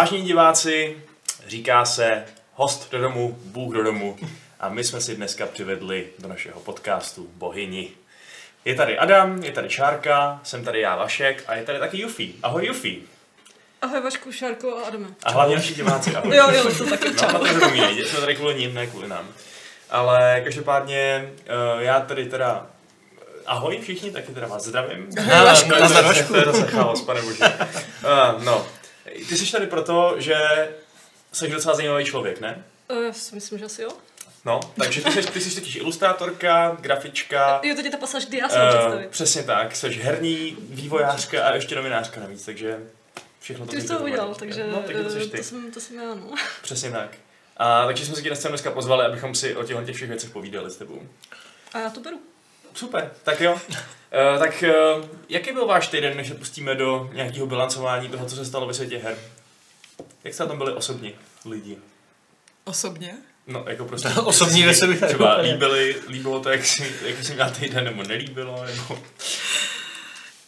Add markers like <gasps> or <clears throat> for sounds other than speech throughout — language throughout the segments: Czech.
Vážení diváci, říká se host do domu, Bůh do domu a my jsme si dneska přivedli do našeho podcastu Bohyni. Je tady Adam, je tady Šárka, jsem tady já Vašek a je tady taky Jufi. Ahoj Jufi. Ahoj Vašku, Šárko a Adame. A hlavně naši diváci, ahoj. Jo, jo, to taky No, čau. na to zapomínej, jsme tady kvůli ním, ne kvůli nám. Ale každopádně uh, já tady teda Ahoj všichni, taky teda vás zdravím. Ahoj, Vašku. No, to, to, to je zase chaos, pane bože. Uh, no, ty jsi tady proto, že jsi docela zajímavý člověk, ne? Uh, si myslím, že asi jo. No, takže ty jsi, ty jsi totiž ilustrátorka, grafička, Jo, teď je ta pasáž, kdy já se mám uh, přesně tak, jsi herní vývojářka a ještě novinářka navíc, takže všechno to Ty jsi to udělal, takže No, tak to, eh, jsi ty. to, jsem, to jsem já, no. <laughs> Přesně tak. A takže jsme se tě dnes sem dneska pozvali, abychom si o těchto těch všech věcech povídali s tebou. A já to beru. Super, tak jo. Uh, tak uh, jaký byl váš týden, než se pustíme do nějakého bilancování toho, co se stalo ve světě her? Jak jste tam byli osobně lidi? Osobně? No, jako prostě... <laughs> Osobní věci bych Třeba líbili, líbilo to, jak jsi, jak jsi měl týden, nebo nelíbilo, nebo...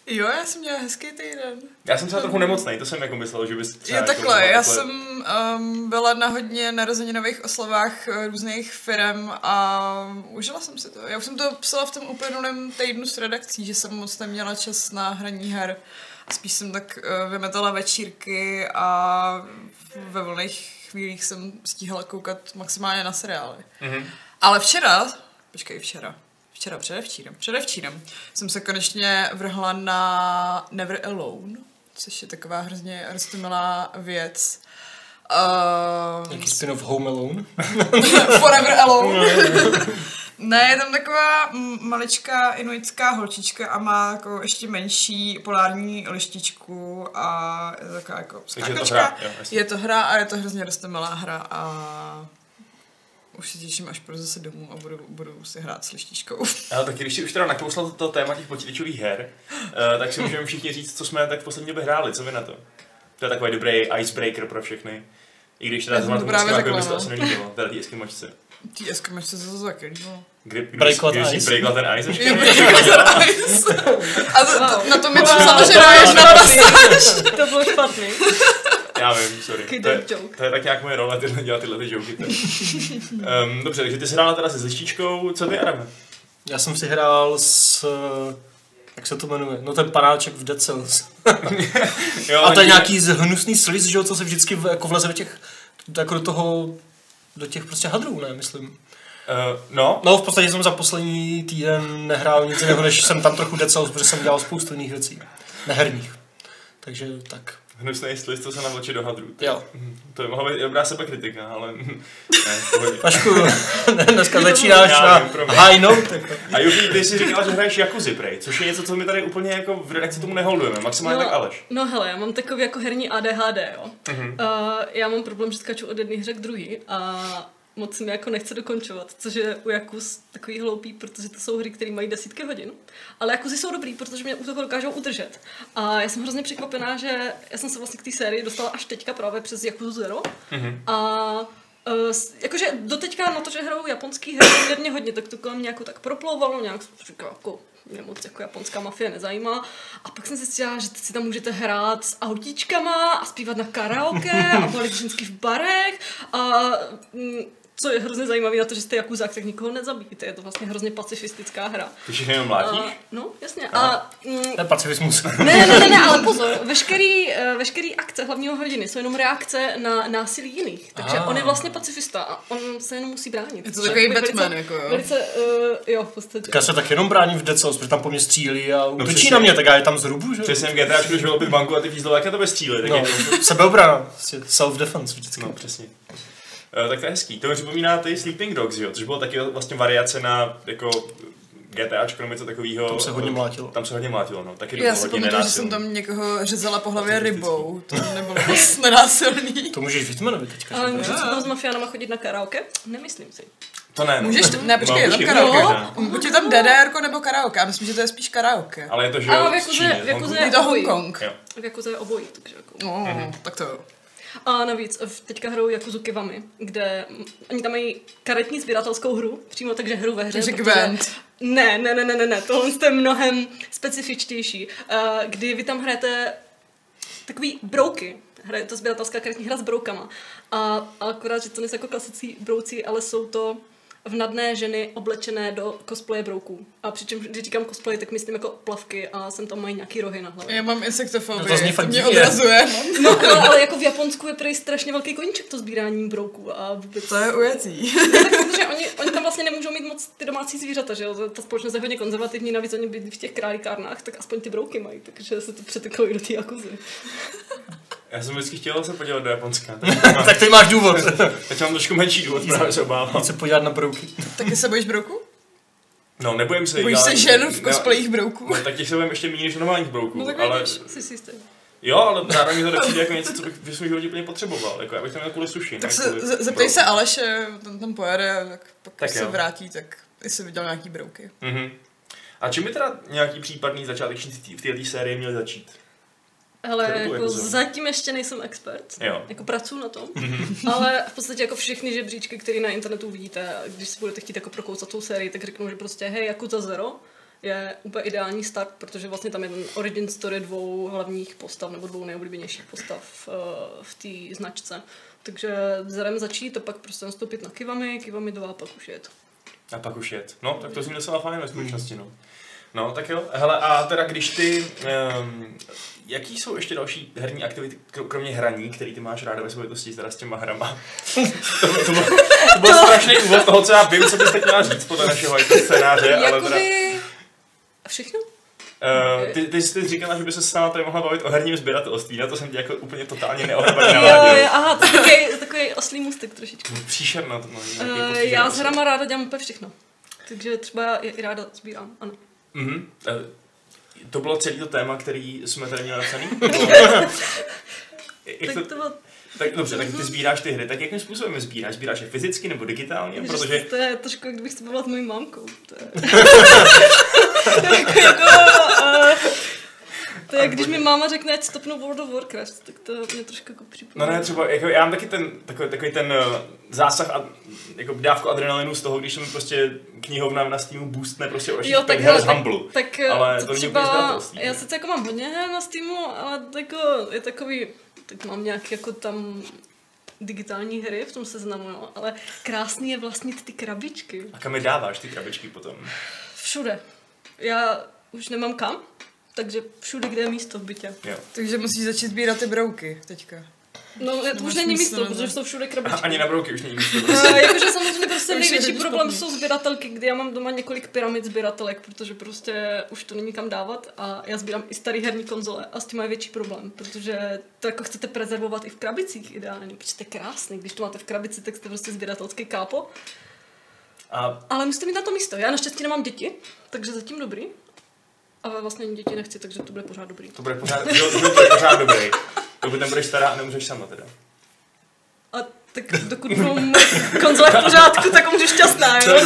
Jo, já jsem měla hezký týden. Já jsem třeba trochu nemocný, to jsem jako myslel, že bys třeba... Jo, jako takhle, byla já takhle- jsem um, byla na hodně narozeninových oslavách eh, různých firm a užila jsem si to. Já už jsem to psala v tom uplynulém týdnu s redakcí, že jsem moc neměla čas na hraní her. A spíš jsem tak uh, vymetala večírky a ve volných chvílích jsem stíhala koukat maximálně na seriály. Mhm. Ale včera, počkej, včera, včera, předevčírem, předevčírem, jsem se konečně vrhla na Never Alone, což je taková hrozně roztomilá věc. Uh, Nějaký spin-off Home Alone. <laughs> Forever Alone. ne, je tam taková maličká inuitská holčička a má jako ještě menší polární lištičku a je to taková jako je to hra, jo, je to hra a je to hrozně roztomilá hra a už se těším, až půjdu zase domů a budu, budu si hrát s lištičkou. Ale tak když si už teda nakousla to, to téma těch počítačových her, uh, tak si můžeme všichni říct, co jsme tak v poslední době hráli, co vy na to? To je takový dobrý icebreaker pro všechny. I když teda zrovna to právě Eskimovi by se to no. asi nelíbilo, teda ty eskimočce. Ty eskimoš se zase taky líbilo. Kdy, kdy, Breaklat kdy jsi ice. breakla ten ice? Jo, nice. A to, to, na to to pasáž. To bylo špatný. Já vím, sorry. To je, to je tak nějak moje role, tyhle, dělat tyhle ty joky. um, dobře, takže ty jsi hrála teda se zlištičkou, co ty, Adame? Já jsem si hrál s... Jak se to jmenuje? No ten panáček v Dead Cells. <laughs> Jo, A to je nějaký z- hnusný sliz, že jo, co se vždycky v- jako vleze do těch, jako do toho, do těch prostě hadrů, ne, myslím. Uh, no, No, v podstatě jsem za poslední týden nehrál nic jiného, než jsem tam trochu Dead Cells, protože jsem dělal spoustu jiných věcí. Neherních. Takže tak. Hnusný sliz, co se navlečí do hadru. Jo. To je mohla být dobrá sebekritika, ale <laughs> ne. Vašku, <laughs> dneska začínáš na high note. A Jufi, ty jsi říkala, že hraješ Jakuzi Prej, což je něco, co my tady úplně jako v redakci tomu neholdujeme, maximálně tak Aleš. no hele, já mám takový jako herní ADHD, jo. Mhm. Uh, já mám problém, že skaču od jedné hře k druhý a moc mi jako nechce dokončovat, což je u Jakus takový hloupý, protože to jsou hry, které mají desítky hodin. Ale Jakuzy jsou dobrý, protože mě u toho dokážou udržet. A já jsem hrozně překvapená, že já jsem se vlastně k té sérii dostala až teďka právě přes Yakuza Zero. Mhm. A Uh, jakože doteďka na to, že hrajou japonský hry poměrně hodně, tak to kolem mě jako tak proplouvalo, nějak jsem říkala, jako mě moc jako japonská mafie nezajímá. A pak jsem zjistila, že si tam můžete hrát s autíčkama a zpívat na karaoke a balit ženský v barech a mm, co je hrozně zajímavé na to, že jste jakuzák, tak nikoho nezabíjíte. Je to vlastně hrozně pacifistická hra. Ty všechny jenom mlátíš? No, jasně. A, mm, To je pacifismus. <laughs> ne, ne, ne, ne, ale pozor, veškerý, eh, veškerý akce hlavního hrdiny jsou jenom reakce na násilí jiných. Takže Ah. on je vlastně pacifista a on se jenom musí bránit. Je to takový velice- Batman, jako jo. Velice, uh, jo, v podstatě. Tak já se tak jenom bráním v Dead Cells, protože tam po mě střílí a útočí přesně. na mě, tak já je tam zrubu, že? Přesně v GTA, když byl opět banku a ty fízlováky na tebe stříli, tak No, sebeobrana, prostě self-defense vždycky. No, přesně. Uh, tak to je hezký. To mi připomíná ty Sleeping Dogs, jo, což bylo taky vlastně variace na jako GTAčko nebo něco takového. Tam se hodně mlátilo. Tam se hodně mlátilo, no. Taky Já bylo si pamatuju, že jsem tam někoho řezala po hlavě rybou. To nebylo moc <laughs> nenásilný. To můžeš Vícmanovi teďka. Ale se tam s mafiánama chodit na karaoke? Nemyslím si. To ne. no. Můžeš, t- ne, počkej, No, je tam počkej, karaoke. možná. Buď je tam DDR nebo karaoke. Já myslím, že to je spíš karaoke. Ale je to, že Ale jo, v Jakuze- v Jakuze- Hongkongu. Je to. Hongkong. Jo. V Jakuze je obojí, takže jako. No, Mhm. tak to jo. A navíc v- teďka hrajou Yakuzu Kiwami, kde oni tam mají karetní sběratelskou hru, přímo takže hru ve hře. Takže Gwent. Ne, ne, ne, ne, ne, ne, tohle je mnohem specifičtější, uh, kdy vy tam hrajete takový brouky. hra, je to sběratelská karetní hra s broukama. A, a akorát, že to nejsou jako klasicí brouci, ale jsou to vnadné ženy oblečené do cosplaye brouků. A přičemž, když říkám cosplay, tak myslím jako plavky a sem tam mají nějaký rohy na hlavě. Já mám insektofobii, No to zní to, fakt mě odrazuje. No, ale, ale jako v Japonsku je prý strašně velký koníček to sbírání brouků a vůbec... To je tak, <laughs> protože oni, oni tam vlastně nemůžou mít moc ty domácí zvířata, že jo? Ta společnost je hodně konzervativní, navíc oni bydlí v těch králíkárnách, tak aspoň ty brouky mají, takže se to přeteklo i do té jakuzy. Já jsem vždycky chtěl se podívat do Japonska. <laughs> Tak mám, Tak ty máš důvod. teď mám trošku menší důvod, právě se obávám. Jít se podívat na brouky. Taky se bojíš brouku? No, nebojím se. Bojíš se žen v cosplayích brouků? No, tak těch se bojím ještě méně než normálních brouků. No tak ale. Jsi si jistý. jo, ale zároveň mi to nepřijde jako něco, co bych v svém životě úplně potřeboval. Jako, já bych tam měl kvůli suši. Tak se kvůli zeptej se Aleše, ten tam pojede a tak pak Tak se jo. vrátí, tak jestli viděl nějaký brouky. Mhm. A čím by teda nějaký případný začáteční v této sérii měl začít? Hele, jako zatím ještě nejsem expert. Jo. Jako pracuji na tom. ale v podstatě jako všechny žebříčky, které na internetu vidíte, a když si budete chtít jako prokoucat tou sérii, tak řeknou, že prostě hej, Yakuza Zero je úplně ideální start, protože vlastně tam je ten origin story dvou hlavních postav, nebo dvou nejoblíbenějších postav uh, v té značce. Takže zerem začít a pak prostě nastoupit na Kivami, Kivami 2 a pak už je to. A pak už jet. No, tak to zní docela fajn ve skutečnosti, no. No, tak jo. Hele, a teda když ty... Um, jaký jsou ještě další herní aktivity, kro- kromě hraní, který ty máš ráda ve spojitosti teda s těma hrama? <laughs> to, to, to, byl, to byl strašný úvod toho, co já vím, co bys teď měla říct podle našeho jako scénáře, ale teda... Jakoby... Všechno? Uh, ty, ty jsi říkala, že by se s náma tady mohla bavit o herním sběratelství, na to jsem tě jako úplně totálně neohrabaně Jo, naladil. jo, aha, to je takový, takový oslý můstek trošičku. Příšerno to no, nějaký Uh, já s osob. hrama ráda dělám úplně všechno. Takže třeba je i ráda sbírám, ano. Mhm. Eh, To bylo celý to téma, který jsme tady měli napsaný? <laughs> Tak to, to bylo, tak dobře, tak ty sbíráš ty hry, tak jakým způsobem je sbíráš? Sbíráš je fyzicky nebo digitálně? že Protože to je trošku, jak kdybych se bavila s mojí je, to je <laughs> <laughs> jako, jako uh, to je, když mi máma řekne, ať stopnu World of Warcraft, tak to mě trošku jako No připomíná. ne, třeba, jako já mám taky ten, takový, takový ten uh, zásah a jako dávku adrenalinu z toho, když se mi prostě knihovna na Steamu boostne prostě o Jo, tak her hele, z tak, Humble. tak Ale to to třeba, já sice jako mám hodně her na Steamu, ale jako je takový, tak mám nějaký jako tam digitální hry v tom seznamu, no, ale krásný je vlastnit ty krabičky. A kam je dáváš ty krabičky potom? Všude. Já už nemám kam, takže všude, kde je místo v bytě. Jo. Takže musíš začít sbírat ty brouky teďka. No, to Máš už není místo, ne? protože jsou všude A krabičky. ani na brouky už není místo. Uh, <laughs> jakože samozřejmě prostě největší to problém špatný. jsou sběratelky, kdy já mám doma několik pyramid sběratelek, protože prostě už to není kam dávat a já sbírám i starý herní konzole a s tím je větší problém, protože to jako chcete prezervovat i v krabicích ideálně, protože to je krásný, když to máte v krabici, tak jste prostě sběratelský kápo, A ale musíte mít na to místo. Já naštěstí nemám děti, takže zatím dobrý. Ale vlastně děti nechci, takže to bude pořád dobrý. to bude pořád, to, to bude pořád dobrý. Dokud tam budeš stará a nemůžeš sama teda. A tak dokud budou konzole v pořádku, tak můžu šťastná, jo?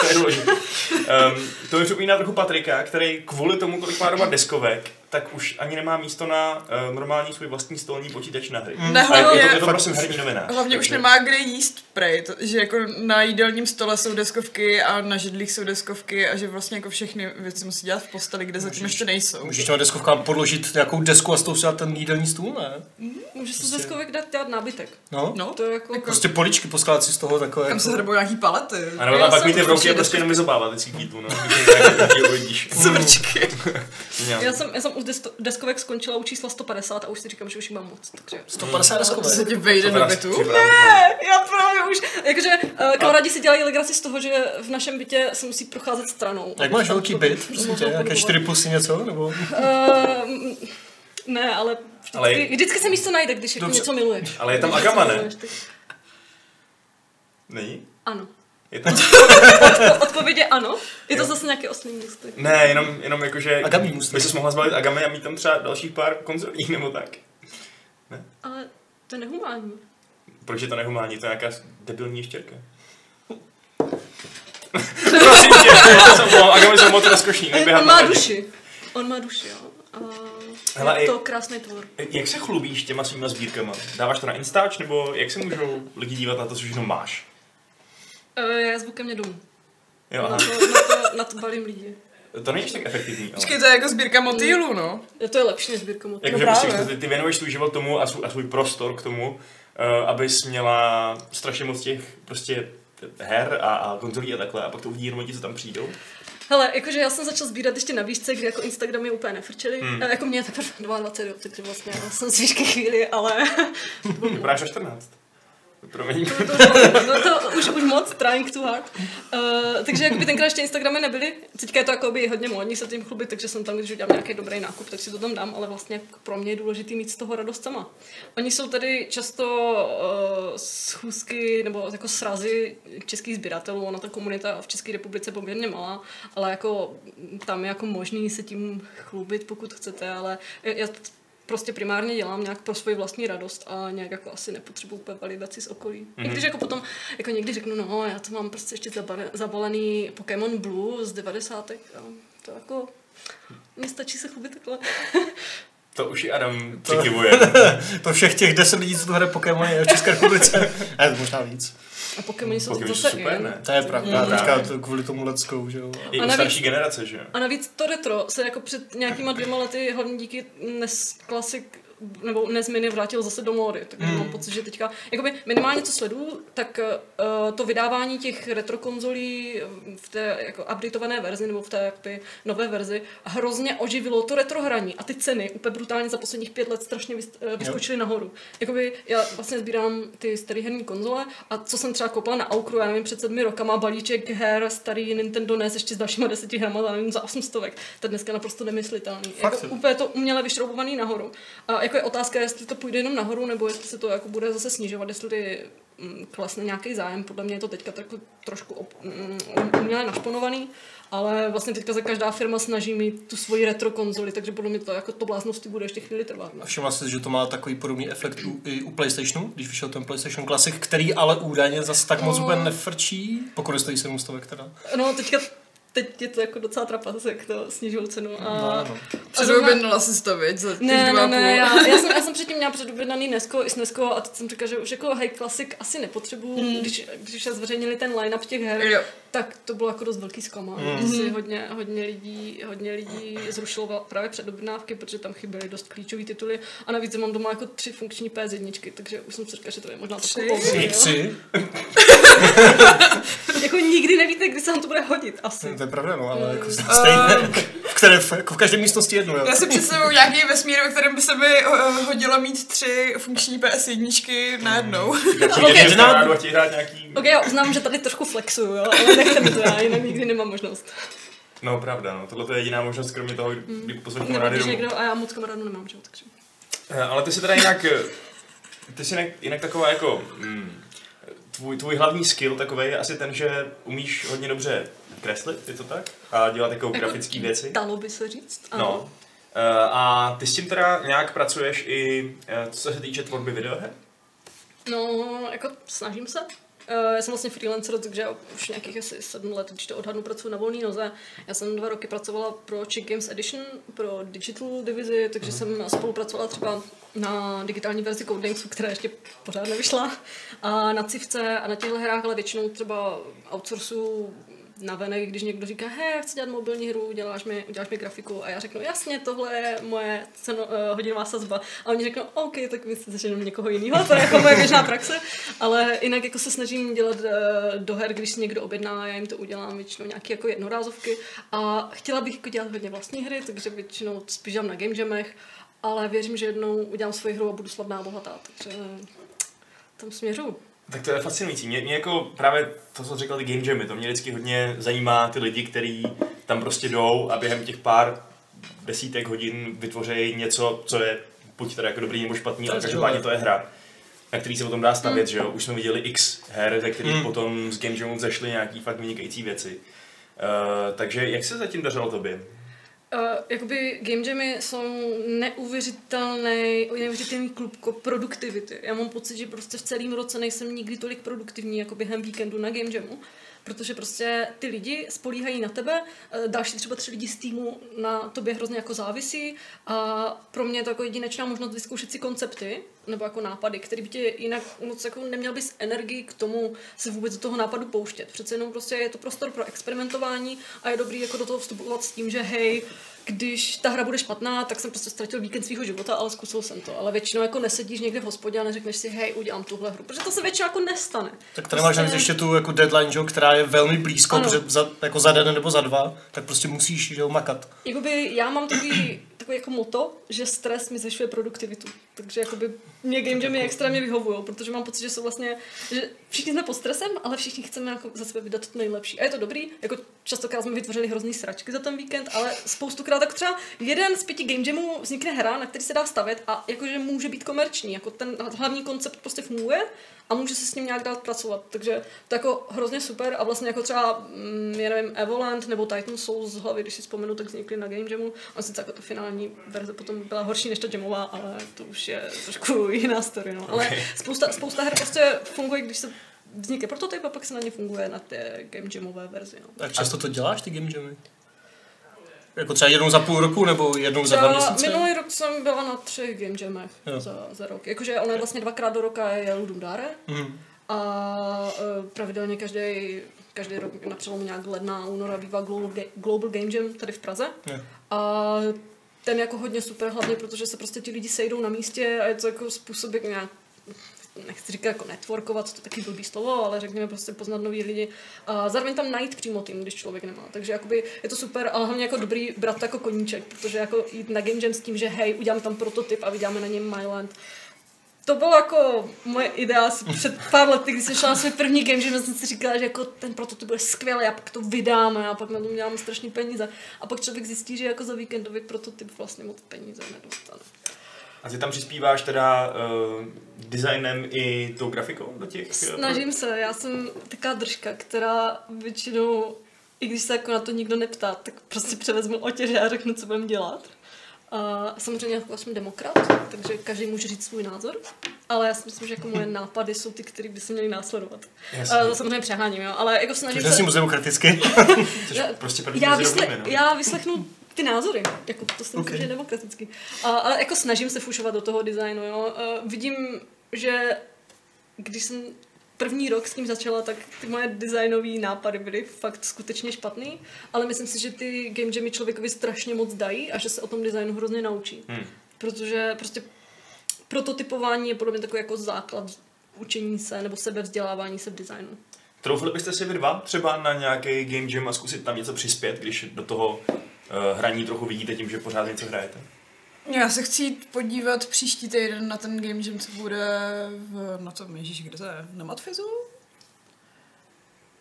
To je důležité. Um, to mi připomíná trochu Patrika, který kvůli tomu, kolik má doma deskovek, tak už ani nemá místo na uh, normální svůj vlastní stolní počítač na hry. Ne, A je, je, to, hlavně, je to prosím herní novinář. hlavně už nemá kde jíst prej, to, že jako na jídelním stole jsou deskovky a na židlích jsou deskovky a že vlastně jako všechny věci musí dělat v posteli, kde zatím ještě nejsou. Můžeš těma deskovkám podložit nějakou desku a s tou si dát ten jídelní stůl, ne? Může se z deskovek dát dělat nábytek. No. No, To je jako... Prostě poličky poskládat si z toho takové. kam jako... se hrbou nějaký palety. A nebo tam pak mít ty brouky a prostě jenom vyzobávat ty cípítů, no. Svrčky. <laughs> Já jsem, já jsem u deskovek skončila u čísla 150 a už si říkám, že už jich mám moc. Takže... 150 To deskovek. se ti vejde do bytu. Ne, já právě už. Jakože uh, kamarádi si dělají legraci z toho, že v našem bytě se musí procházet stranou. Jak máš velký byt, prosím tě, jaké 4 plusy něco, nebo? Uh, ne, ale vždycky, Ale- ale vždycky se místo najde, když jako Dobře. něco miluješ. Ale je tam Agama, něco ne? Není? Ano. Je tam... Odpověď je ano. Je to Jo. zase nějaký oslý můstek. Ne, jenom, jenom jakože... Agami můstek. By se mohla zbavit Agamy a mít tam třeba dalších pár konzolí nebo tak. Ale to je nehumánní. Proč je to nehumánní? To je nějaká debilní ještěrka. <laughs> Prosím tě, já jsem volal, Agamy jsou moc rozkošní, On má duši. On má duši, jo. A Hele, je to krásný tvor. Jak se chlubíš těma svýma sbírkama? Dáváš to na Instač, nebo jak se můžou lidi dívat na to, co všechno máš? Uh, já zvukem mě domů. Jo, Na to, na, to, na to balím lidi. to není tak efektivní. Ale. Počkej, to je jako sbírka motýlů, no. To je lepší než sbírka motýlů. Jakože No prostě, ty, ty věnuješ svůj život tomu a svůj, a svůj prostor k tomu, uh, abys měla strašně moc těch prostě her a, a konzolí a takhle a pak to uvidí jenom ti, co tam přijdou. Hele, jakože já jsem začal sbírat ještě na výšce, kdy jako Instagramy úplně nefrčely. Hmm. Hmm. Jako mě je teprve 22, jo, takže vlastně já jsem z výšky chvíli, ale Vypadáš až 14. Promiň. to, to, to, to, to už, už moc, trying too hard. Uh, takže jakoby tenkrát ještě Instagramy nebyly. Teďka je to jakoby hodně módní se tím chlubit, takže jsem tam, když udělám nějaký dobrý nákup, tak si to tam dám, ale vlastně pro mě je důležité mít z toho radost sama. Oni jsou tady často uh, schůzky nebo jako srazy českých sběratelů, ona ta komunita v České republice poměrně malá, ale jako tam je jako možný se tím chlubit, pokud chcete, ale já prostě primárně dělám nějak pro svoji vlastní radost a nějak jako asi nepotřebuji úplně validaci z okolí. Mm-hmm. I když jako potom jako někdy řeknu, no já to mám prostě ještě zabale, zabalený Pokémon Blue z 90. A to jako mně stačí se chlubit takhle. To už i Adam přikivuje. <laughs> To všech těch 10 lidí, co tu hraje Pokémon je v České republice. <laughs> To možná víc. A Pokémoni jsou Pokémoni teď jsou zase super, in. ne? To je pravda. Mm. Teďka to kvůli tomu leckou, že jo. I A navíc- starší generace, že jo? A navíc to retro se jako před nějakýma dvěma lety hlavně díky NES Classic nebo NES Mini vrátil zase do módy, takže Hmm. mám pocit, že teďka, jakoby minimálně co sleduju, tak uh, to vydávání těch retro konzolí v té jako updateované verzi nebo v té jakoby, nové verzi hrozně oživilo to retro hraní a ty ceny úplně brutálně za posledních pět let strašně vys, uh, vyskočily nahoru. Jakoby já vlastně sbírám ty staré herní konzole a co jsem třeba koupila na Aukru, já nevím, před sedmi rokama balíček her starý Nintendo NES ještě s dalšíma deseti hrama, já nevím, za 800. To je dneska naprosto nemyslitelný. Fakt Jako, úplně to uměle vyšroubovaný nahoru. A jako je otázka, jestli to půjde jenom nahoru, nebo jestli se to jako bude zase snižovat, jestli mm, klesne nějaký zájem. Podle mě je to teďka tak trošku op, mm, uměle našponovaný, ale vlastně teďka se každá firma snaží mít tu svoji retro konzoli, takže podle mě to jako to bláznosti bude ještě chvíli trvat. No. A všimla jsi, že to má takový podobný efekt u, i u PlayStationu, když vyšel ten PlayStation Classic, který ale údajně zase tak moc No. úplně nefrčí, pokud stojí 700 teda. no teďka teď je to jako docela trapas, jak to snižují cenu. A, No, no. Předobjednala si to, viď, za těch Ne, ne, ne, já, já, jsem, já <laughs> jsem předtím měla předobjednaný Nesko i s Nesko a teď jsem říkala, že už jako hej, klasik asi nepotřebuju, mm. když, když zveřejnili ten line-up těch her, Jo. tak to bylo jako dost velký zklamání. Mm. Mm. Si hodně, hodně, lidí, hodně lidí zrušilo právě předobjednávky, protože tam chyběly dost klíčové tituly a navíc mám doma jako tři funkční PS1, takže už jsem si říkala, že to je možná over, Tři, tři. <laughs> Jako nikdy nevíte, kdy se vám to bude hodit, asi. To je pravda, no, ale jako Eh, stejně, v, které, jako v každé místnosti jednu, jo. Já si představuju nějaký vesmír, ve kterém by se mi uh, hodilo mít tři funkční PS1 najednou. <laughs> Ok. okay. a ti hrát nějaký... Ok, já uznám, že tady trošku flexuju, jo, ale nechte mi to, já jinak nikdy nemám možnost. No pravda, no. Tohle to je jediná možnost, kromě toho, kdy poslední kamarády domů. někdo, a já moc kamarádů nemám, že takže. Eh, Ale ty jsi teda jinak, eh, ty jsi jinak, jinak taková jako, mm, tvůj, tvůj hlavní skill takový je asi ten, že umíš hodně dobře kreslit, je to tak? A dělat jako grafické věci? Dalo by se říct. ano. No. A ty s tím teda nějak pracuješ i eh, co se týče tvorby videoher? No, jako snažím se. Eh, Já jsem vlastně freelancer, takže už nějakých asi sedm let, když to odhadnu, pracuji na volné noze. Já jsem dva roky pracovala pro Chick Games Edition, pro digital divizi, takže jsem spolupracovala třeba na digitální verzi Codenamesu, která ještě pořád nevyšla, a na Civce a na těchto hrách, ale většinou třeba outsourcu na venek, když někdo říká, hej, chci dělat mobilní hru, děláš mi, uděláš mi grafiku a já řeknu, jasně, tohle je moje ceno, uh, hodinová sazba. A oni řeknou, OK, tak my si začneme někoho jiného, to je jako moje běžná praxe, ale jinak jako se snažím dělat uh, do her, když si někdo objedná, já jim to udělám většinou nějaké jako jednorázovky a chtěla bych jako dělat hodně vlastní hry, takže většinou spíš na game jamech, ale věřím, že jednou udělám svoji hru a budu slavná a bohatá, takže tam směřuju. Tak to je fascinující. Mě, mě jako právě to, co říkal ty game jamy, to mě vždycky hodně zajímá ty lidi, kteří tam prostě jdou a během těch pár desítek hodin vytvoří něco, co je buď teda jako dobrý nebo špatný, ale každopádně to je hra, na který se potom dá stavět, že jo? Už jsme viděli x her, ze kterých Mm. potom z game jamů zešly nějaký fakt vynikající věci. Uh, takže jak se zatím dařilo tobě? Uh, jakoby game jamy jsou neuvěřitelný, neuvěřitelný klub produktivity. Já mám pocit, že prostě v celém roce nejsem nikdy tolik produktivní jako během víkendu na game jamu. Protože prostě ty lidi spolíhají na tebe, eh, další třeba tři lidi z týmu na tobě hrozně jako závisí a pro mě je to jako jedinečná možnost vyzkoušet si koncepty nebo jako nápady, které by tě jinak moc jako neměl bys energii k tomu se vůbec do toho nápadu pouštět. Přece jenom prostě je to prostor pro experimentování a je dobrý jako do toho vstupovat s tím, že hej, když ta hra bude špatná, tak jsem prostě ztratil víkend svého života, ale zkusil jsem to. Ale většinou jako nesedíš někde v hospodě a neřekneš si, hej, udělám tuhle hru, protože to se většinou jako nestane. Tak tady máš navíc ještě tu jako deadline, že, která je velmi blízko, Ano. protože za, jako za den nebo za dva, tak prostě musíš že jo, makat. Jakoby já mám takový, takový jako moto, že stres mi zvyšuje produktivitu. Takže jakoby mě game jamy extrémně vyhovují, protože mám pocit, že jsou vlastně, že všichni jsme pod stresem, ale všichni chceme jako za sebe vydat to nejlepší. A je to dobrý, jako častokrát jsme vytvořili hrozný sračky za ten víkend, ale spoustukrát tak třeba jeden z pěti game jamů vznikne hra, na který se dá stavět a jakože může být komerční, jako ten hlavní koncept prostě funguje a může se s ním nějak dát pracovat. Takže to je jako hrozně super a vlastně jako třeba, mm, já nevím, Evoland nebo Titan Souls z hlavy, když si vzpomenu, tak vznikly na Game Jamu. A sice jako ta finální verze potom byla horší než ta jamová, ale to už je trošku <laughs> jiná story, no. Ale Okay. spousta, spousta her prostě funguje, když se vznikne prototyp a pak se na ně funguje na té Game Jamové verzi, no. Tak často to děláš, ty game jamy? Jako třeba jednou za půl roku nebo jednou za dva měsíce? minulý rok jsem byla na třech game jamech Jo. za, za rok. Jakože ono je vlastně dvakrát do roka je Ludum Dare Mhm. a uh, pravidelně každý každý rok na přelomu nějak ledna a února bývá Global, Global Game Jam tady v Praze. A ten je jako hodně super, hlavně protože se prostě ti lidi sejdou na místě a je to jako způsob, jak nějak nechci říkat jako networkovat, to je taky blbý slovo, ale řekněme prostě poznat nový lidi. A zároveň tam najít přímo tým, když člověk nemá. Takže jakoby je to super, ale hlavně jako dobrý brát to jako koníček, protože jako jít na Game Jam s tím, že hej, udělám tam prototyp a vydáme na něm Myland, to bylo jako moje idea asi před pár lety, když jsem šla na svůj první game, že jsem si říkala, že jako ten prototyp bude skvělý a pak to vydáme a pak na tom děláme strašný peníze. A pak člověk zjistí, že jako za víkendový prototyp vlastně moc peníze nedostane. A ty tam přispíváš teda uh, designem i tou grafikou do těch? eh, Snažím se, já jsem taková držka, která většinou, i když se jako na to nikdo neptá, tak prostě převezmu otěže a řeknu, co budeme dělat. A samozřejmě jako jsem demokrat, takže každý může říct svůj názor, ale já si myslím, že jako moje nápady jsou ty, které by se měly následovat. Jasně. A to samozřejmě přeháním, jo, ale jako snažím Takže se... demokraticky. <laughs> Což Já- prostě první já, vysle, no. já vyslechnu ty názory, jako to si myslím, Ok. že je demokraticky. A, ale jako snažím se fušovat do toho designu, jo. Uh, vidím, že když jsem první rok s tím začala, tak ty moje designové nápady byly fakt skutečně špatný, ale myslím si, že ty game jamy člověkovi strašně moc dají a že se o tom designu hrozně naučí. Hmm. Protože prostě prototypování je podle mě takový jako základ učení se nebo sebevzdělávání se v designu. Troufli byste si vy dva třeba na nějaký game jam a zkusit tam něco přispět, když do toho hraní trochu vidíte tím, že pořád něco hrajete? Já se chci jít podívat příští týden na ten game jam, co bude v, na tom, ježíš, kde to je? Na Matfizu?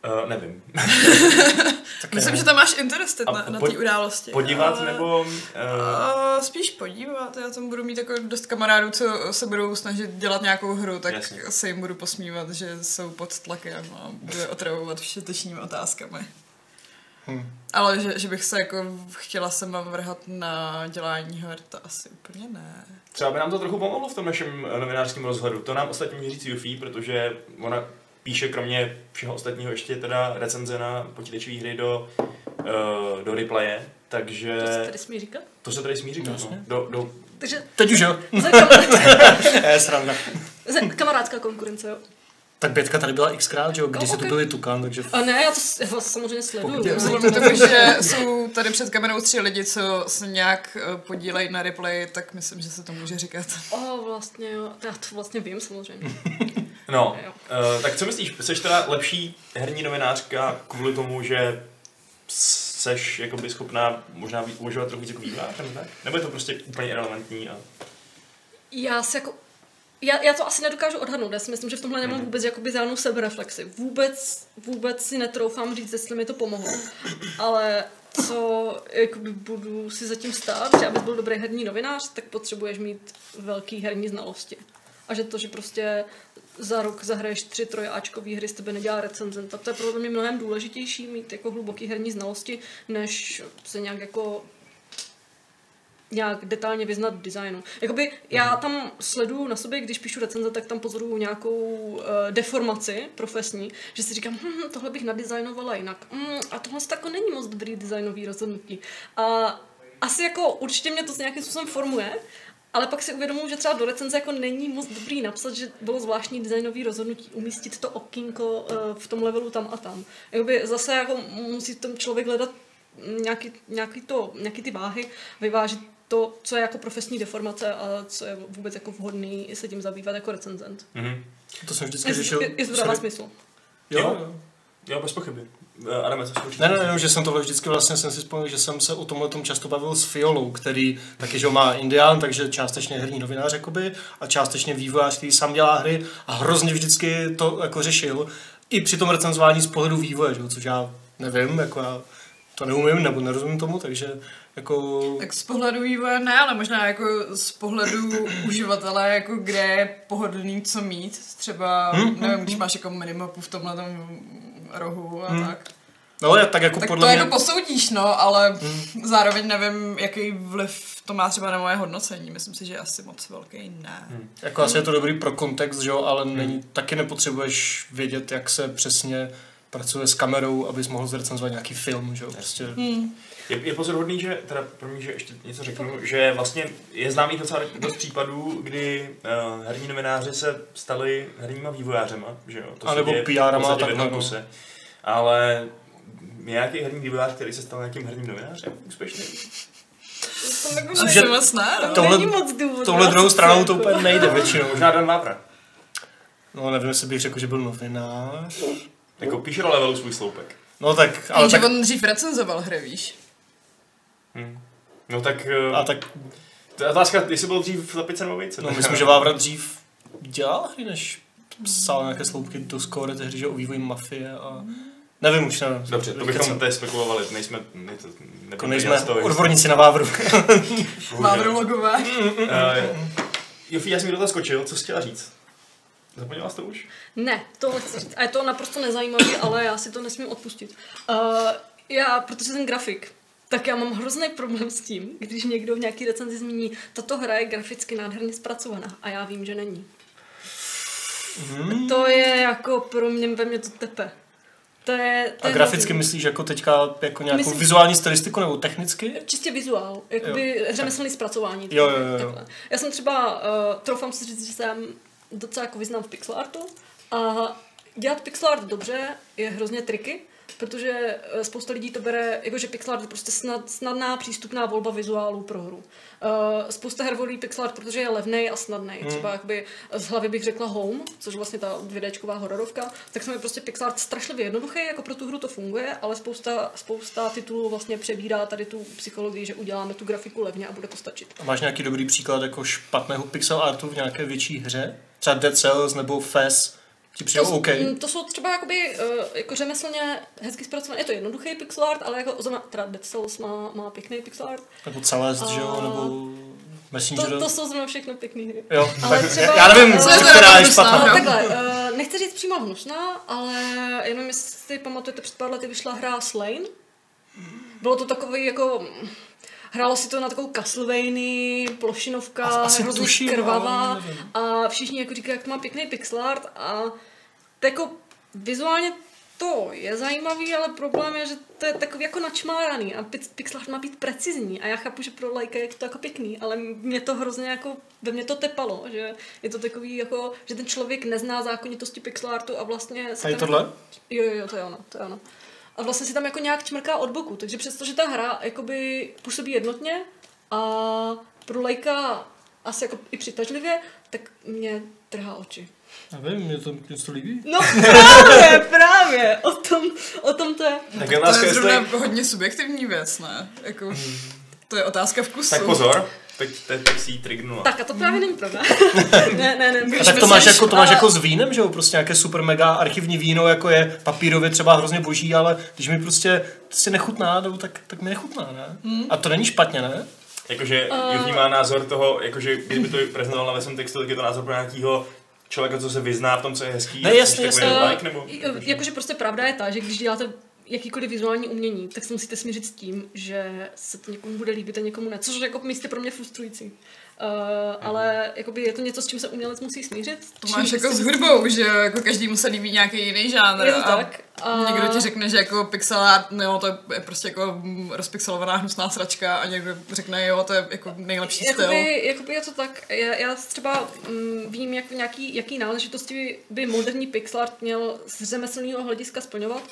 Uh, nevím. <laughs> Tak Myslím, ne. že tam máš interested A na, na té události. Podívat ale- nebo... Uh, A spíš podívat, já tam budu mít jako dost kamarádů, co se budou snažit dělat nějakou hru, tak Jasně. se jim budu posmívat, že jsou pod tlakem a budu je otravovat všetečními otázkami. Hm. Ale že, že bych se jako chtěla sama vrhat na dělání her, to asi úplně ne. třeba by nám to trochu pomohlo v tom našem novinářském rozhledu. To nám ostatně může říct Yuffie, protože ona píše kromě všeho ostatního ještě teda recenze na počítačové hry do, uh, do replaye, takže To se tady smí říkat? to se tady smí říkat. No. Jasně. Do, do, Takže Teď už jo. <laughs> za kam- Je sranda. <laughs> kamarádská konkurence, jo. Tak Bětka tady byla xkrát, že jo, když No, se to byli tukan, takže... A ne, já to já vás samozřejmě sleduju. Vzhledem tomu, že jsou tady před kamerou tři lidi, co se nějak eh, podílejí na replay, tak myslím, že se to může říkat. O, vlastně jo, já to vlastně vím samozřejmě. <laughs> no, Jo. uh, tak co myslíš, jsi teda lepší herní novinářka kvůli tomu, že seš jakoby schopná možná uvažovat trochu víc jako vývojář, nebo tak? Nebo je to prostě úplně irrelevantní a... Já si jako já, já to asi nedokážu odhadnout, já si myslím, že v tomhle nemám Mhm. vůbec jakoby žádnou sebereflexi. Vůbec, vůbec si netroufám říct, jestli mi to pomohlo. Ale co jakoby budu si zatím stát, že abys byl dobrý herní novinář, tak potřebuješ mít velký herní znalosti. A že to, že prostě za rok zahraješ tři trojáčkový hry, z tebe nedělá recenzenta. To je pro mě mnohem důležitější mít jako hluboký herní znalosti, než se nějak jako nějak detailně vyznat v designu. Jakoby já tam sleduju na sobě, když píšu recenze, tak tam pozoruju nějakou uh, deformaci profesní, že si říkám, hm, tohle bych nadizajnovala jinak. Mm, a tohle jako není moc dobrý designový rozhodnutí. A asi jako určitě mě to nějakým způsobem formuje, ale pak si uvědomuji, že třeba do recenze jako není moc dobrý napsat, že bylo zvláštní designový rozhodnutí umístit to okýnko uh, v tom levelu tam a tam. Jakoby zase jako musí ten člověk hledat nějaký, nějaký, to, nějaký ty váhy, vyvážit to, co je jako profesní deformace a co je vůbec jako vhodný se tím zabývat jako recenzent. Mhm. To jsem vždycky řešil. jestli to dává smysl. Jo, Jo. jo. Jo, bez pochyby. Eh, Adame, co Ne, ne, ne, že jsem tohle vždycky vlastně jsem si vzpomněl, že jsem se o tomhle tom často bavil s Fiolou, který taky, že má Indián, takže částečně herní novinář, jakoby, a částečně vývojář, který sám dělá hry a hrozně vždycky to jako řešil. I při tom recenzování z pohledu vývoje, že? jo, což já nevím, jako já to neumím nebo nerozumím tomu, takže jako... Tak z pohledu vývoje ne, ale možná jako z pohledu <coughs> uživatele, jako kde je pohodlný co mít. Třeba, Hmm, nevím, když máš jako minimapu v tomhle tom rohu a Hmm. tak. No, je tak jako Tak podle to mě... jako posoudíš, no, ale zároveň nevím, jaký vliv to má třeba na moje hodnocení. Myslím si, že asi moc velký ne. Jako asi je to dobrý pro kontext, že jo, ale není, taky nepotřebuješ vědět, jak se přesně pracuje s kamerou, abys mohl zrecenzovat nějaký film, že jo, prostě... Hmm. Je, je pozoruhodný, že, teda pro mě, že ještě něco řeknu, že vlastně je známý docela dost případů, kdy uh, herní novináři se stali herníma vývojářema, že jo? To A nebo PR-ama a v takhle, jednom no. Ale nějaký herní vývojář, který se stal nějakým herním novinářem, úspěšný. To jako Asi Že- moc ne, no. Tohle- není moc důvod. Touhle druhou stranou to úplně nejde většinou. Možná Dan Vávra. No nevím, jestli bych řekl, že byl novinář. Jako píše do levelu svůj sloupek. No tak, ale Ale že tak, on dřív recenzoval hry, víš. Hm. No tak, uh, a tak, to je otázka, jestli byl dřív v zapice nebo více. no myslím, že Vávra dřív dělal hry, než psal nějaké sloupky do score té hry, že o vývoji mafie a... Nevím už, nevím. Dobře, to bychom tady spekulovali, nejsme, ne, to, Jako nejsme odborníci na Vávru. Mávru logové. Uh, Jofi, já jsem mi do toho skočil, co jsi chtěla říct? Zapomněla jsi to už? Ne, tohle chci říct. A je to naprosto nezajímavé, ale já si to nesmím odpustit. Uh, já, protože jsem grafik, tak já mám hrozný problém s tím, když někdo v nějaký recenzi zmíní, tato hra je graficky nádherně zpracovaná a já vím, že není. Hmm. To je jako pro mě, ve mně to tepe. To je, to A je graficky hrozný. myslíš jako teďka jako nějakou Myslím- vizuální stylistiku nebo technicky? Čistě vizuál, jakoby řemeslný zpracování. Jo, jo, jo. Takhle. Já jsem třeba, uh, troufám si říct, že jsem docela jako vyznám v pixel artu a dělat pixel art dobře je hrozně triky, protože eh, spousta lidí to bere, jakože pixel art je prostě snad, snadná přístupná volba vizuálů pro hru. Uh, spousta her volí pixel art, protože je levný a snadný. Hmm. Třeba jakoby z hlavy bych řekla Home, což je vlastně ta 2Dčková hororovka, tak mi prostě pixel art strašlivě jednoduchý, jako pro tu hru to funguje, ale spousta, spousta titulů vlastně přebírá tady tu psychologii, že uděláme tu grafiku levně a bude to stačit. A máš nějaký dobrý příklad jako špatného pixel artu v nějaké větší hře? Třeba Dead Cells nebo Fez? Ti přijde OK? mm, to jsou třeba jakoby, uh, jako řemeslně hezky zpracované. Je to jednoduchý pixel art, ale jako zrovna, teda Dead Cells má, má pěkný pixel art. Nebo Celest, že jo? Nebo Messenger? To, to jsou zrovna všechno pěkné hry. Jo, Ale tak třeba- já nevím, Co je to která je špatná. Ale takhle, uh, nechci říct přímo hnusná, ale jenom jestli si pamatujete, před pár lety vyšla hra Slain. Bylo to takový jako... Hrálo si to na takovou Castlevanii, plošinovka, asi hrozně tuším, krvavá nevím. a všichni jako říkají, jak to má pěkný pixel art a to jako vizuálně to je zajímavý, ale problém je, že to je takový jako načmáraný a pix- pixel art má být precizní a já chápu, že pro lajka je to jako pěkný, ale mě to hrozně jako, ve mně to tepalo, že je to takový jako, že ten člověk nezná zákonitosti pixel artu a vlastně... A je tohle? Jako, jo, jo, jo, to je ono, to je ono. A vlastně si tam jako nějak čmrká od boku, takže přesto, že ta hra jakoby působí jednotně a pro lajka asi jako i přitažlivě, tak mě trhá oči. Mě to, mě to líbí. No právě, právě, o tom, o tom to je. Tak je To je jestli... zrovna hodně subjektivní věc, ne? Jako, to je otázka vkusu. Tak pozor, teď, teď, teď si ji trignula. Tak a to právě není pravda. <laughs> ne, ne, ne. A tak to máš, jako, to máš a- jako s vínem, že jo? Prostě nějaké super mega archivní víno, jako je papírově třeba hrozně boží, ale když mi prostě, prostě nechutná, no, tak, tak mi nechutná, ne? A to není špatně, ne? Jakože uh... Jofi má názor toho, jakože kdyby to prezentoval na svém textu, tak je to názor pro nějakého člověka, co se vyzná v tom, co je hezký. Ne, jasně, jasně. Like, nebo... Uh, jakože prostě pravda je ta, že když děláte jakýkoliv vizuální umění, tak se musíte smířit s tím, že se to někomu bude líbit a někomu ne, což je jako místě pro mě frustrující. Uh, ale jakoby je to něco, s čím se umělec musí smířit. To máš jako s hudbou, že jako každý se líbí nějaký jiný žánr. Je to a tak. A... Někdo ti řekne, že jako pixel art, no to je prostě jako mm, rozpixelovaná hnusná sračka a někdo řekne, jo, to je jako nejlepší styl. Jakoby, jakoby je to tak, já, já třeba mm, vím, jak, nějaký, jaký náležitosti by moderní pixel art měl z řemeslného hlediska splňovat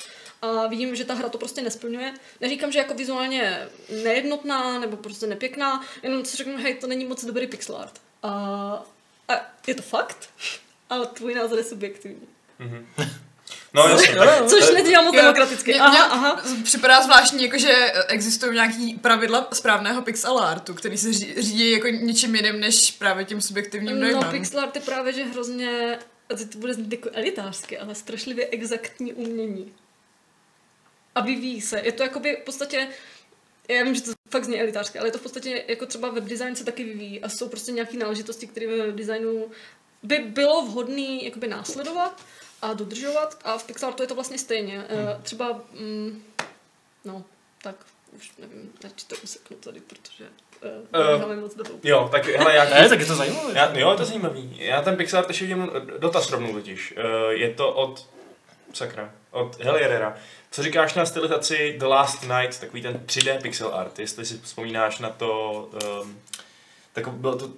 a vidím, že ta hra to prostě nesplňuje. Neříkám, že jako vizuálně nejednotná nebo prostě nepěkná, jenom si řeknu, hej, to není moc dobrý pixel art. A, a je to fakt, ale tvůj názor je subjektivní. <laughs> No jasně, tak, Což nedělám moc demokraticky. mě- Aha, mě aha. Připadá zvláštní, jako že existují nějaký pravidla správného pixel artu, který se ří- řídí jako ničím jiným, než právě tím subjektivním No, dojmem. pixel art je právě, že hrozně, a teď to bude znít jako elitářsky, ale strašlivě exaktní umění. A vyvíjí se. Je to jakoby v podstatě, já vím, že to fakt zní elitářsky, ale je to v podstatě jako třeba webdesign se taky vyvíjí a jsou prostě nějaké náležitosti, které ve webdesignu by bylo vhodné jakoby následovat a dodržovat a v pixelartu je to vlastně stejně. Hmm. Třeba, mm, no, tak už nevím, radši to useknu tady, protože uh, Eh, moc dobu. jo, tak hele, já... <laughs> Ne, tak je to zajímavé. Já, jo, je to zajímavý. Já ten Pixar ještě vidím dotaz rovnou totiž. Uh, je to od, sakra, od Helierera. Co říkáš na stylizaci The Last Night, takový ten 3D pixel art, jestli si vzpomínáš na to, um, tak byl to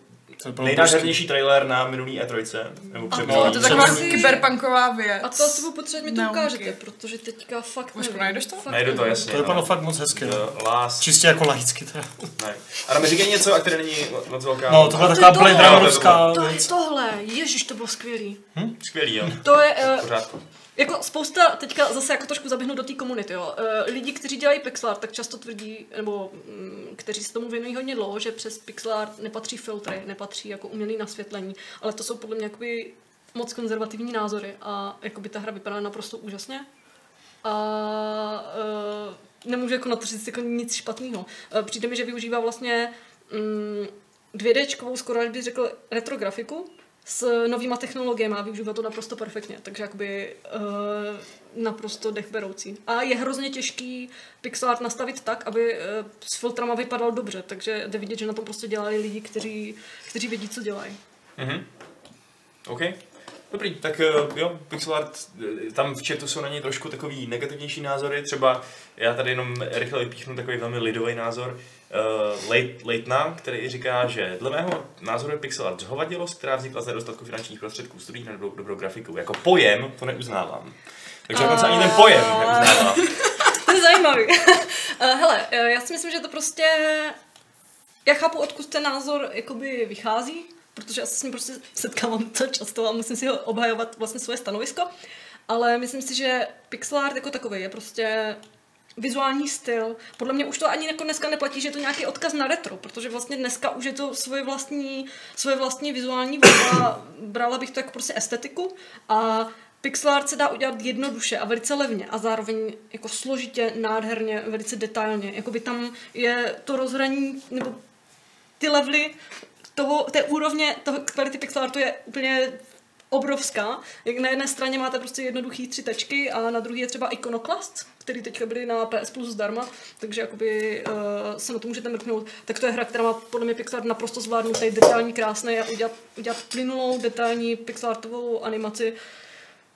nejnádhernější trailer na minulý E3, nebo před to- je Co taková si- kyberpunková věc. A to asi budu potřebovat mi to ukážete, protože teďka fakt nevím. najdeš to? Fakt Najdu to, jasně. To vypadalo no. fakt moc hezky. no. Last Čistě jako laicky teda. Night. A mi říkej něco, a které není moc velká. No, tohle je to taková Blade tohle. Runnerovská To je věc. tohle, ježiš, to bylo skvělý. Skvělý, jo. To je, V uh, pořádku. Jako spousta, teďka zase jako trošku zaběhnu do té komunity, jo. Uh, lidi, kteří dělají pixel art, tak často tvrdí, nebo mm, kteří se tomu věnují hodně dlouho, že přes pixel art nepatří filtry, nepatří jako umělý nasvětlení, ale to jsou podle mě jakoby moc konzervativní názory a jakoby ta hra vypadá naprosto úžasně. A uh, nemůžu jako na to říct jako nic špatného. Uh, přijde mi, že využívá vlastně mm, 2Dčkovou, skoro až bych řekl retrografiku, s novýma technologiemi a využívá to naprosto perfektně, takže jakoby uh, naprosto dechberoucí. A je hrozně těžký pixel art nastavit tak, aby uh, s filtrama vypadal dobře, takže jde vidět, že na tom prostě dělali lidi, kteří, kteří vědí, co dělají. Mhm. OK. Dobrý, tak eh, jo, pixel art, eh, tam v chatu jsou na něj trošku takový negativnější názory, třeba já tady jenom rychle vypíchnu takový velmi lidový názor uh, Late, Leitna, který říká, že dle mého názoru je pixel art zhovadilost, která vznikla z nedostatku finančních prostředků studií na dobrou, dobrou grafiku. Jako pojem to neuznávám. Takže dokonce ani ten pojem neuznávám. <laughs> To je zajímavý. <laughs> Hele, já si myslím, že to prostě... Já chápu, odkud ten názor jakoby vychází, protože já se s ním prostě setkávám to často a musím si ho obhajovat vlastně svoje stanovisko, ale myslím si, že pixel art jako takový je prostě vizuální styl. Podle mě už to ani jako dneska neplatí, že je to nějaký odkaz na retro, protože vlastně dneska už je to svoje vlastní, svoje vlastní vizuální volba. Brala bych to jako prostě estetiku a pixel art se dá udělat jednoduše a velice levně a zároveň jako složitě, nádherně, velice detailně. Jakoby tam je to rozhraní, nebo ty levely toho, té úrovně toho kvality pixel artu je úplně obrovská. Jak na jedné straně máte prostě jednoduchý tři tečky a na druhé je třeba Iconoclast, který teďka byly na PS Plus zdarma, takže jakoby uh, se na to můžete mrknout. Tak to je hra, která má podle mě pixel art naprosto zvládnutý, detailní, krásný a udělat, udělat plynulou, detailní pixel artovou animaci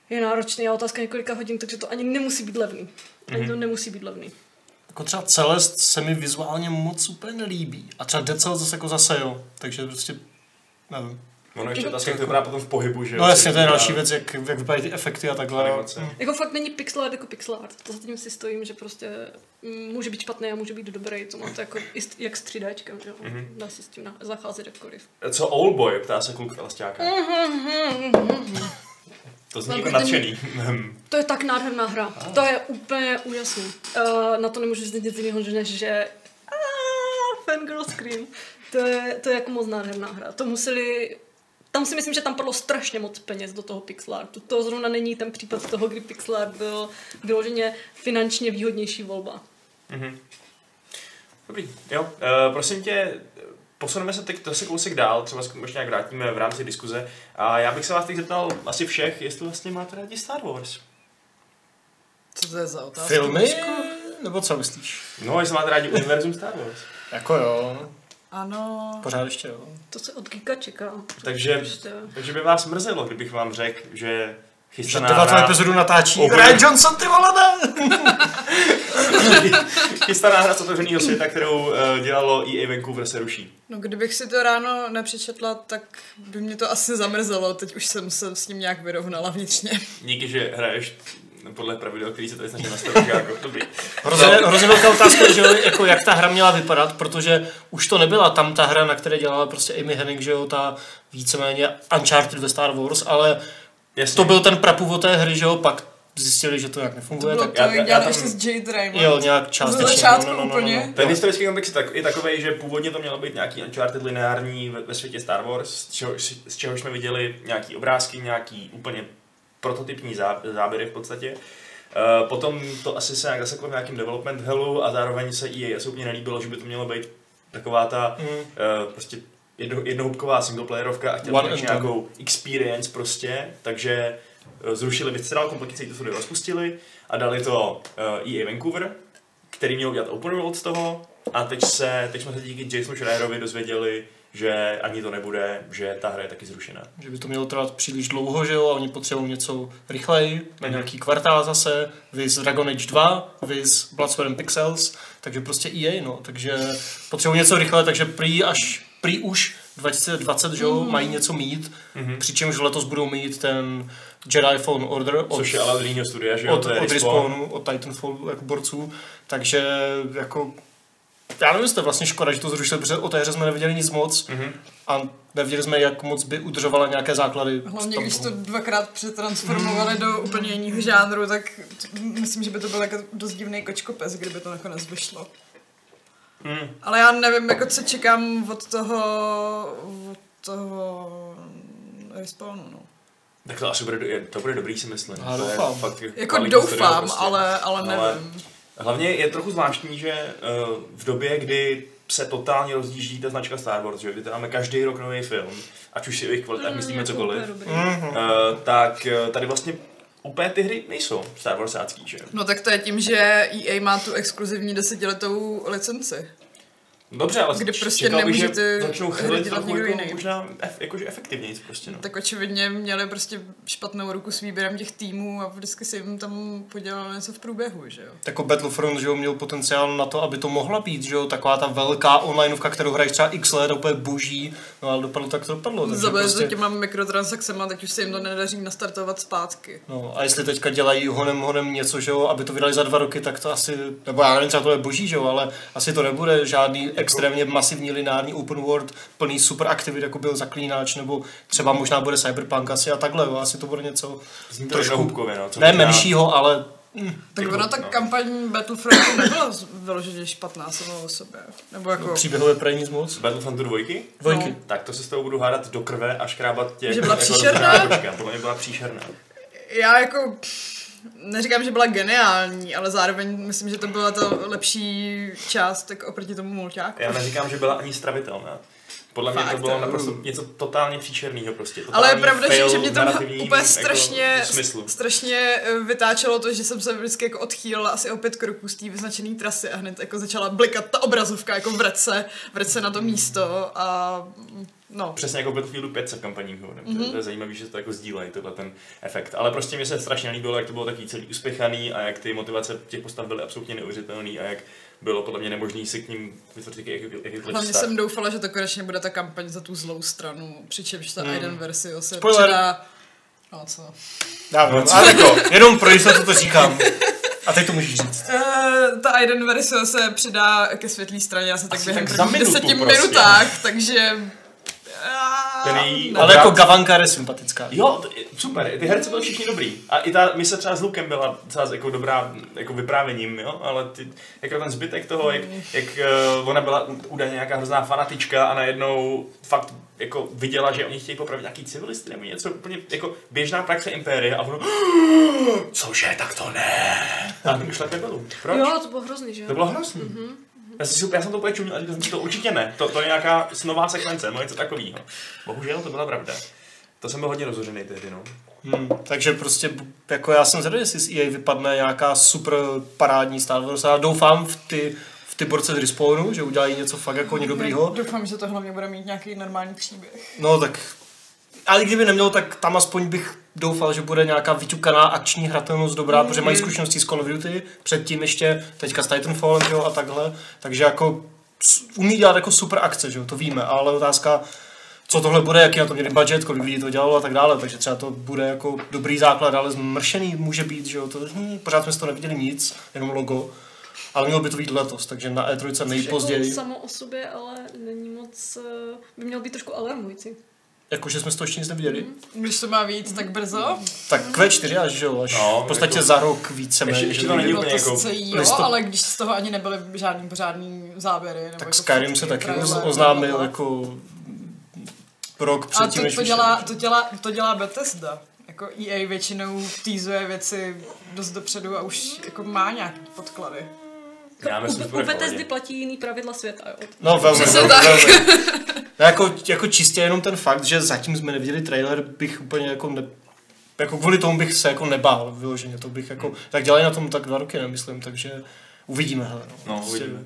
je náročný a otázka několika hodin, takže to ani nemusí být levný. Ani to nemusí být levný. Jako třeba Celest se mi vizuálně moc úplně nelíbí. A třeba Dead Cells zase jako zase jo. Takže prostě, nevím. Ono ještě otázka, jak to vypadá potom v pohybu, že jo? No jasně, to je další věc, jak, jak vypadají ty efekty a takhle. Animace. Jako fakt není pixel art jako pixel art. To za tím si stojím, že prostě mm, může být špatný a může být dobrý. To máte jako i s- jak s 3D, že jo? Mhm. Dá se s tím na- zacházet jakkoliv. Co Oldboy, ptá se kluk Felastáka. To zní jako nadšený. To je tak nádherná hra. To je úplně úžasný. Uh, na to nemůžu říct nic jiného, než že ah, fangirl scream. To je, to je jako moc nádherná hra. To museli tam si myslím, že tam padlo strašně moc peněz do toho pixel artu. To zrovna není ten případ toho, kdy pixel art byl vyloženě finančně výhodnější volba. Mhm. Dobrý, jo. Uh, prosím tě, posuneme se teď zase kousek dál, třeba se ještě nějak vrátíme v rámci diskuze. A já bych se vás teď zeptal asi všech, jestli vlastně máte rádi Star Wars. Co to je za otázka? Filmy? Nebo co myslíš? No, jestli máte rádi univerzum Star Wars. Jako jo, Ano. pořád ještě jo. To se od Geeka čeká. Takže, takže by vás mrzelo, kdybych vám řekl, že Že chystaná devátou hra, epizodu natáčí Open- Ryan Johnson, ty vole, ne! <laughs> chystaná hra z otevřeného světa, kterou uh, dělalo EA Vancouver, se ruší. No kdybych si to ráno nepřečetla, tak by mě to asi zamrzelo. Teď už jsem se s ním nějak vyrovnala vnitřně. Díky, že hraješ podle pravidel, který se tady snažím nastavit. Jako, dobrý. Hrozně, hrozně velká otázka že jo, jako jak ta hra měla vypadat, protože už to nebyla tam ta hra, na které dělala prostě Amy Hennig, že jo, ta víceméně Uncharted ve Star Wars, ale Jasně. to byl ten prapůvod té hry, že jo, pak zjistili, že to nějak To nefunguje, bylo tak to, já- jak já tam- ještě s Jade Raymond. jo, nějak Ze částečně. začátku no, no, no, no, úplně. no. Ten historický komiks je, tak, je takový, že původně to mělo být nějaký Uncharted lineární ve, ve světě Star Wars, z čeho, z čeho jsme viděli nějaký obrázky, nějaký úplně prototypní zá, záběry v podstatě. Uh, potom to asi se nějak zaseklo v nějakém development hellu a zároveň se EA asi úplně nelíbilo, že by to mělo být taková ta Mm. uh, prostě jedno, jednohubková singleplayerovka a and done. nějakou experience prostě, takže uh, zrušili Visceral Complex, to studio rozpustili a dali to uh, EA Vancouver, který měl udělat open world z toho a teď, se, teď jsme se díky Jasonu Schreierovi dozvěděli, že ani to nebude, že ta hra je taky zrušená. Že by to mělo trvat příliš dlouho, že jo, a oni potřebují něco rychleji, na Mhm. nějaký kvartál zase, viz Dragon Age 2, viz Blood, Sweat and Pixels, takže prostě EA, no, takže potřebují něco rychle, takže prý až, prý už 2020, že jo, mají něco mít, Mhm. přičemž letos budou mít ten Jedi Fallen Order od, Což je ale od jiného studia, že jo, od, od Respawn. Respawnu, od Titanfall jako borců, takže jako já nevím, jestli vlastně škoda, že to zrušili, protože o té hře jsme neviděli nic moc Mhm. a neviděli jsme, jak moc by udržovala nějaké základy. Hlavně, když to dvakrát přetransformovali do úplně jiného žánru, tak myslím, že by to byl jako dost divný kočkopes, kdyby to nakonec vyšlo. Mhm. Ale já nevím, jako co čekám od toho, od toho respawnu, no. Tak to asi bude, do- to bude dobrý, si myslím. Já je doufám. Fakt Jako studio doufám, prostě. ale, ale Ale- nevím. Hlavně je trochu zvláštní, že eh, v době, kdy se totálně rozjíždí ta značka Star Wars, že kdy tady máme každý rok nový film, ať už si o jejich kvalitách myslíme Jako cokoliv. Mhm. eh, tak eh, tady vlastně úplně ty hry nejsou Star Warsácký, že? No tak to je tím, že EA má tu exkluzivní desetiletou licenci. Dobře, ale Kdy prostě čekal bych, že nemůžete začnou hry chvilit dělat trochu někdo jako, jiný. možná ef, jakože efektivněji prostě, no. Tak očividně měli prostě špatnou ruku s výběrem těch týmů a vždycky si jim tam podělali něco v průběhu, že jo. Jako Battlefront, že jo, měl potenciál na to, aby to mohla být, že jo, taková ta velká onlineovka, kterou hraješ třeba x let, úplně boží, no ale dopadlo tak, to dopadlo. Zabili prostě, to těma mikrotransakcemi a teď už se jim to nedaří nastartovat zpátky. no, a jestli teďka dělají honem honem něco, že jo, aby to vydali za dva roky, tak to asi, nebo já nevím, třeba to je boží, že jo, ale asi to nebude žádný extrémně masivní lineární open world, plný super aktivit, jako byl Zaklínač, nebo třeba možná bude Cyberpunk asi a takhle, jo, asi to bude něco Zní to trošku- jednohubkově, no. co ne možná- menšího, ale Tak Jako, ona ta no. kampaň Battlefrontu nebyla z- vyloženě špatná sama o sobě. Nebo jako... příběhové pro nic moc. Battlefrontu dvojky? Dvojky. No. Tak to se s tou budu hádat do krve a škrábat tě. Že byla jako příšerná? Podle mě byla příšerná. Já jako... Neříkám, že byla geniální, ale zároveň myslím, že to byla ta lepší část tak oproti tomu mulťáku. Já neříkám, že byla ani stravitelná. Podle mě to Fakt, bylo naprosto něco totálně příšerného prostě. Ale je Totální pravda, že, fail že mě to úplně jako, strašně, smyslu. strašně eh, vytáčelo to, že jsem se vždycky jako odchýlila asi o pět kroků z té vyznačené trasy a hned jako začala blikat ta obrazovka jako vrať se, vrať se na to místo a no. Přesně jako Battlefieldu 5 se kampaním mm-hmm. Mhm. to, to, je zajímavé, že to jako sdílejí, tohle ten efekt. Ale prostě mi se strašně líbilo, jak to bylo takový celý uspěchaný a jak ty motivace těch postav byly absolutně neuvěřitelné a jak bylo podle mě nemožné si k ním vytvořit jaký- jakýkoliv Hlavně vztah. jsem doufala, že to konečně bude ta kampaň za tu zlou stranu, přičemž ta Hmm. Aiden Versio se Spoiler. předá... No co? Já No, co ale jako? jenom pro jistotu to říkám. A teď to můžeš říct. Uh, ta Aiden Versio se přidá ke světlé straně asi tak Asi během tak za prvních deseti prostě. minutách, takže... Ten její- no. Ale jako Gavanka je sympatická. Jo, super, ty herci byly všichni dobrý. A i ta mise třeba s Lukem byla docela jako dobrá jako vyprávěním, jo? ale ty, jako ten zbytek toho, jak, jak uh, ona byla údajně nějaká hrozná fanatička a najednou fakt jako viděla, že oni chtějí popravit nějaký civilisty nebo něco úplně jako běžná praxe impérie a ono cože, tak to ne. A už tak nebylo. Proč? Jo, to bylo hrozný, že To bylo hrozný. Mhm. Mm-hmm. Já, si, já jsem to úplně čuměl a říkal jsem si, to určitě ne. To, to je nějaká snová sekvence, no něco takového. Bohužel to byla pravda. To jsem byl hodně rozhořený tehdy, no. Hmm, takže prostě, jako já jsem zvědavý, jestli z EA vypadne nějaká super parádní Star Wars. Já doufám v ty, v ty borce z Respawnu, že udělají něco fakt jako dobrýho. Doufám, že to hlavně bude mít nějaký normální příběh. No tak, ale kdyby neměl, tak tam aspoň bych doufal, že bude nějaká vyťukaná akční hratelnost dobrá, protože mají zkušenosti s Call of Duty, předtím ještě, teďka s Titanfallem, jo, a takhle, takže jako umí dělat jako super akce, že jo, to víme, ale otázka, co tohle bude, jaký na to měli budget, kolik lidí to dělalo a tak dále, takže třeba to bude jako dobrý základ, ale zmršený může být, že jo, to, hm, pořád jsme z toho neviděli nic, jenom logo, ale mělo by to být letos, takže na E3 nejpozději, Jako samo o sobě, ale není moc, eh, by měl být trošku alarmující. Jakože jsme z toho ještě nic neviděli, Když to má víc tak brzo, tak Q4 až, že jo, až No, v podstatě jako- za rok více Ještě- méně, ještě že to není úplně to jako sice jo, listop- ale když z toho ani nebyly žádný pořádný záběry. Nebo Tak jako Skyrim se taky oznámil blablabla. jako rok A předtím, to, než to, vyšel. dělá, to, dělá, to dělá Bethesda. Jako EA většinou týzuje věci dost dopředu a už jako má nějaký podklady. Já myslím, že u, bude u Bethesdy platí jiný pravidla světa, jo. No velmi, velmi, tak. velmi. <laughs> No, jako, jako čistě jenom ten fakt, že zatím jsme neviděli trailer, bych úplně jako ne, jako kvůli tomu bych se jako nebál vyloženě, to bych jako, tak dělají na tom tak dva roky, nemyslím, takže uvidíme, hele. No, Prostě- uvidíme.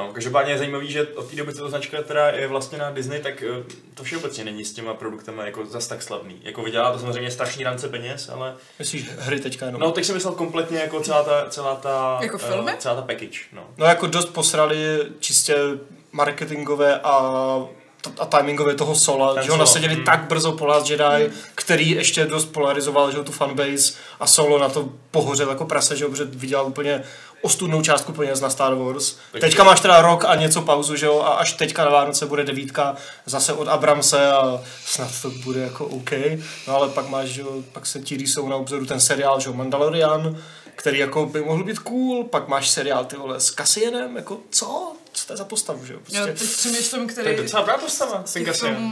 No, každopádně je zajímavý, že od té doby, co ta značka teda je vlastně na Disney, tak eh, to všeobecně není s těma produktama jako zas tak slavný. Jako vydělá to samozřejmě strašný rance peněz, ale Myslíš hry teďka jenom? no, teď jsem myslel kompletně jako celá ta, celá ta, Jako eh, filmy? celá ta package, no. No jako dost posrali čistě marketingové a, a timingové toho Sola, Ten že ho nasadili mm. tak brzo po Last Jedi, který ještě dost polarizoval že jo, tu fanbase a Solo na to pohořel jako prase, že jo, protože vydělal úplně ostudnou částku peněz na Star Wars. Tak- Teďka máš teda rok a něco pauzu, že jo, a až teďka na Vánoce bude devítka zase od Abramse a snad to bude jako OK. No ale pak máš, že jo, pak se ti rýsou na obzoru ten seriál, že jo, Mandalorian, který jako by mohl být cool, pak máš seriál ty vole s Cassianem, jako co? To je za postavu, že jo? Já Prostě, teď přemýšlím, To je který docela dobrá postava, ten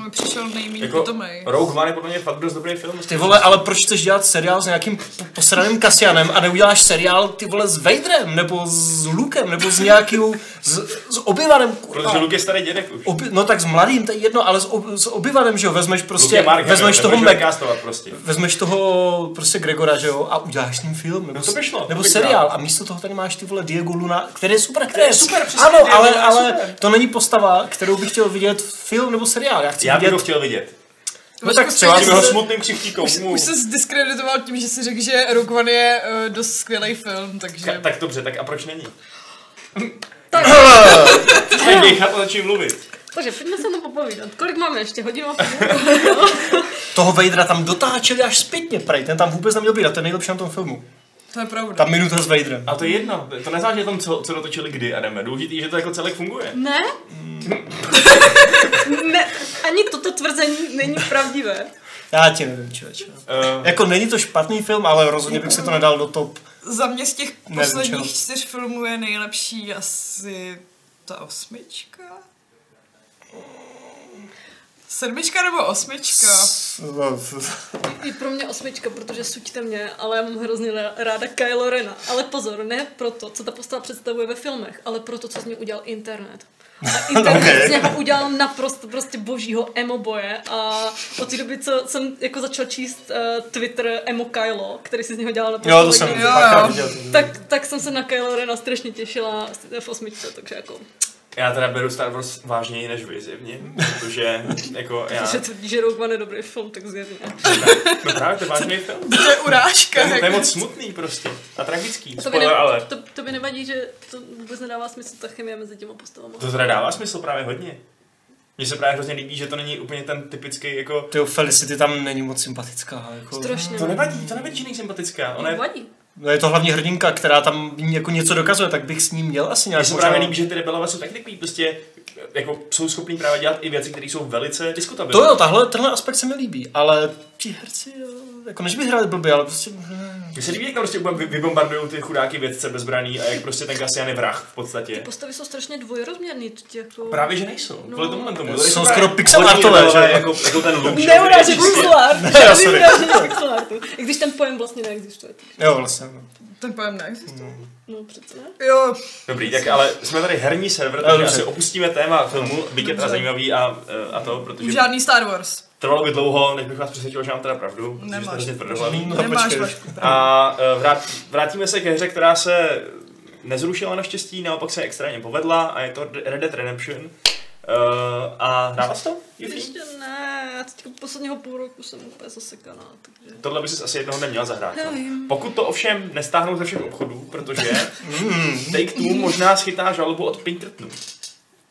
mi přišel nejméně Jako pitomej. Rogue One je podle mě fakt dost dobrý film. ty vole, ale proč chceš dělat seriál s nějakým posraným Cassianem a neuděláš seriál ty vole s Vaderem, nebo s Lukem, nebo s nějakým, s, s Protože kurva. Luke je starý dědek už. Obi, no tak s mladým, to je jedno, ale s, ob, s Obivanem, že jo, vezmeš Luke prostě, je Mark vezmeš toho Mac, prostě. vezmeš toho prostě Gregora, že jo, a uděláš s ním film, nebo, No to by šlo, to nebo bych seriál. dal. A místo toho tady máš ty vole Diego Luna, který je super aktér. super, přesně, Ano, ale, je ale super. to není postava, kterou bych chtěl vidět film nebo seriál. Já chci Já bych vidět... ho chtěl vidět. No tak třeba jeho smutným křivtíkou. Už, už se zdiskreditoval tím, že si řekl, že Rogue One je uh, dost skvělý film, takže... Ka- tak dobře, tak a proč není? Tak, Přestaň dýchat a začni mluvit. takže pojďme se to popovídat. Kolik máme ještě? Hodinu? Toho Vadera tam dotáčeli až zpětně, prej. Ten tam vůbec neměl být a ten je nejlepší na tom filmu. To je pravda. Ta minuta s Vaderem. A to je jedno, to nezáleží na tom, co, co dotočili kdy, Adame. Důležitý, že to jako celek funguje. Ne? ne, ani toto tvrzení není pravdivé. Já ti nevím, člověče. Uh, Jako není to špatný film, ale rozhodně bych si to nedal do top. Za mě z těch Nevím, posledních čtyř filmů je nejlepší asi ta osmička? Sedmička nebo osmička? I pro mě osmička, protože suďte mě, ale já mám hrozně rá- ráda Kylo Rena. Ale pozor, ne proto, co ta postava představuje ve filmech, ale proto, co z něj udělal internet. A <laughs> internet Okay. z něho udělal naprosto prostě božího emo boje a od té doby, co jsem jako začal číst uh, Twitter emo Kylo, který si z něho dělal naprosto Jo, to jsem Jo, jo. tak, tak jsem se na Kylo Rena strašně těšila v osmičce, takže jako, já teda beru Star Wars vážněji než vy, zjevně. Protože, jako <laughs> já... že tvrdí, že Rogue One je dobrý film, tak zjevně. No právě, to je vážný film. To je urážka. To je, to je moc smutný prostě. A tragický. To by, ne, ale. to, to by nevadí, že to vůbec nedává smysl ta chemie mezi těma postavama. To teda dává smysl právě hodně. Mně se právě hrozně líbí, že to není úplně ten typický jako... Tyjo, Felicity tam není moc sympatická. Jako, Strašně. To nevadí, to nevadí, že není sympatická. Ona je... Vadí. No je to hlavně hrdinka, která tam jako něco dokazuje, tak bych s ním měl asi Mně nějak se možná- právě líbí, že ty rebelové jsou tak takový, prostě jako jsou schopní právě dělat i věci, které jsou velice diskutabilní. To jo, tahle, tenhle aspekt se mi líbí, ale ti herci, jako než by hráli blbě, ale prostě... Mně se líbí, jak tam prostě úplně vybombardují ty chudáky vědce bezbraný a jak prostě ten Cassian je vrah v podstatě. Postavy jsou strašně dvojrozměrný. Jako... Právě, že nejsou. No. Kvůli tomu tomu. Jsou skoro pixel artové, že? Jako, jako ten že? Neuráží pixel art. jo, Žádný <laughs> sorry. když ten pojem vlastně neexistuje. Jo, vlastně. no. Ten pojem neexistuje. No přece ne. Jo, Dobrý, tak ale jsme tady herní server, takže dobře. asi opustíme téma filmu, byť je teda zajímavý a, eh, a to, protože žádný Star Wars. trvalo by dlouho, než bych vás přesvědčil, že mám teda pravdu. jste Nemáš. hrozně tvrdohlavý. No, Nemáš vašku. A eh, vrát, vrátíme se ke hře, která se nezrušila naštěstí, naopak se extrémně povedla a je to Red Dead Redemption. Uh, a hrála jsi to? Ještě ne, já teď posledního půl roku jsem úplně zasekaná, takže... Tohle by si asi jednoho neměla zahrát. No. vím. Pokud to ovšem nestáhnou ze všech obchodů, protože <laughs> Take Two možná schytá žalobu od Pinkertonu.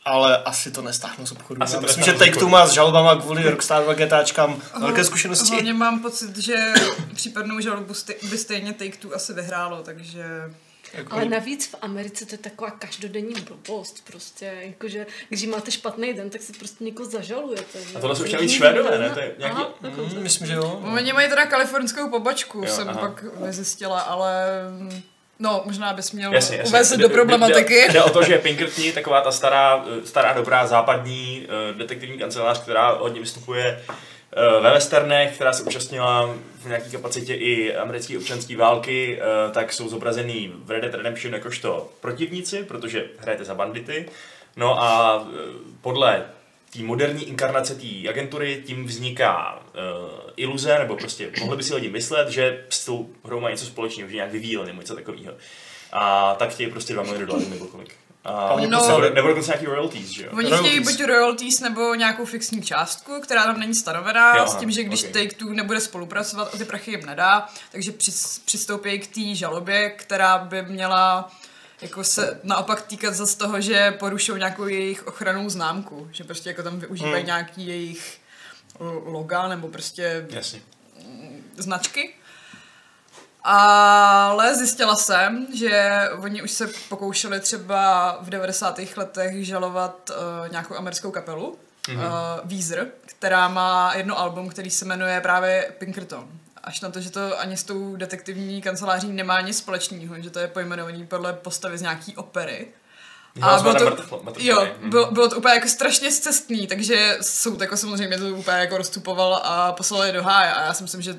Ale asi to nestáhnu z obchodu. Asi to myslím, že z Take Two má s žalobama kvůli Rockstar a GTAčkám velké zkušenosti. Hlavně mám pocit, že případnou žalobu by stejně Take-Two asi vyhrálo, takže... Jako- Ale navíc v Americe to je taková každodenní blbost prostě, jakože když máte špatný den, tak si prostě někoho zažalujete. že A tohle jsou navíc nikdo Švédové, ne? To je nějaký- Aha. Mm, myslím, že jo. Oni mají teda kalifornskou pobočku, Jo, jsem aha. pak vyzjistila, ale... No, možná bys měl Jasně, jasně. uvést Jde- do jde- problematiky. Jde, jde o to, že Pinkertoni, taková ta stará, eh, stará dobrá západní eh, detektivní kancelář, která hodně vystupuje ve westernech, která se účastnila v nějaké kapacitě i americké občanské války, eh, tak jsou zobrazený v Red Dead Redemption jakožto protivníci, protože hrajete za bandity. No a eh, podle té moderní inkarnace té agentury tím vzniká uh, iluze, nebo prostě mohli by si lidi myslet, že s tou hrou má něco společného, že nějak vyvíjeli nebo něco takového. A tak chtějí prostě 2 miliony dolarů nebo kolik. A oni No. nebo, nebo dokonce nějaký royalties, že jo? Oni Royalties. chtějí buď royalties nebo nějakou fixní částku, která tam není stanovená, Jo, s tím, že když ok. Take-Two nebude spolupracovat, o ty prachy jim nedá, takže přis, přistoupí k té žalobě, která by měla jako se naopak týkat zase toho, že porušují nějakou jejich ochranou známku, že prostě jako tam využívají Hmm. nějaký jejich lo- loga nebo prostě Jasně. značky. Ale zjistila jsem, že oni už se pokoušeli třeba v 90. letech žalovat uh, nějakou americkou kapelu, mm-hmm. uh, Weezer, která má jedno album, který se jmenuje právě Pinkerton. Až na to, že to ani s tou detektivní kanceláří nemá nic společného, že to je pojmenovaný podle postavy z nějaký opery. A bylo to, jo, bylo, bylo to úplně jako strašně zcestný, takže soud jako samozřejmě to úplně jako rozstupoval a poslal je do háje a já si myslím, že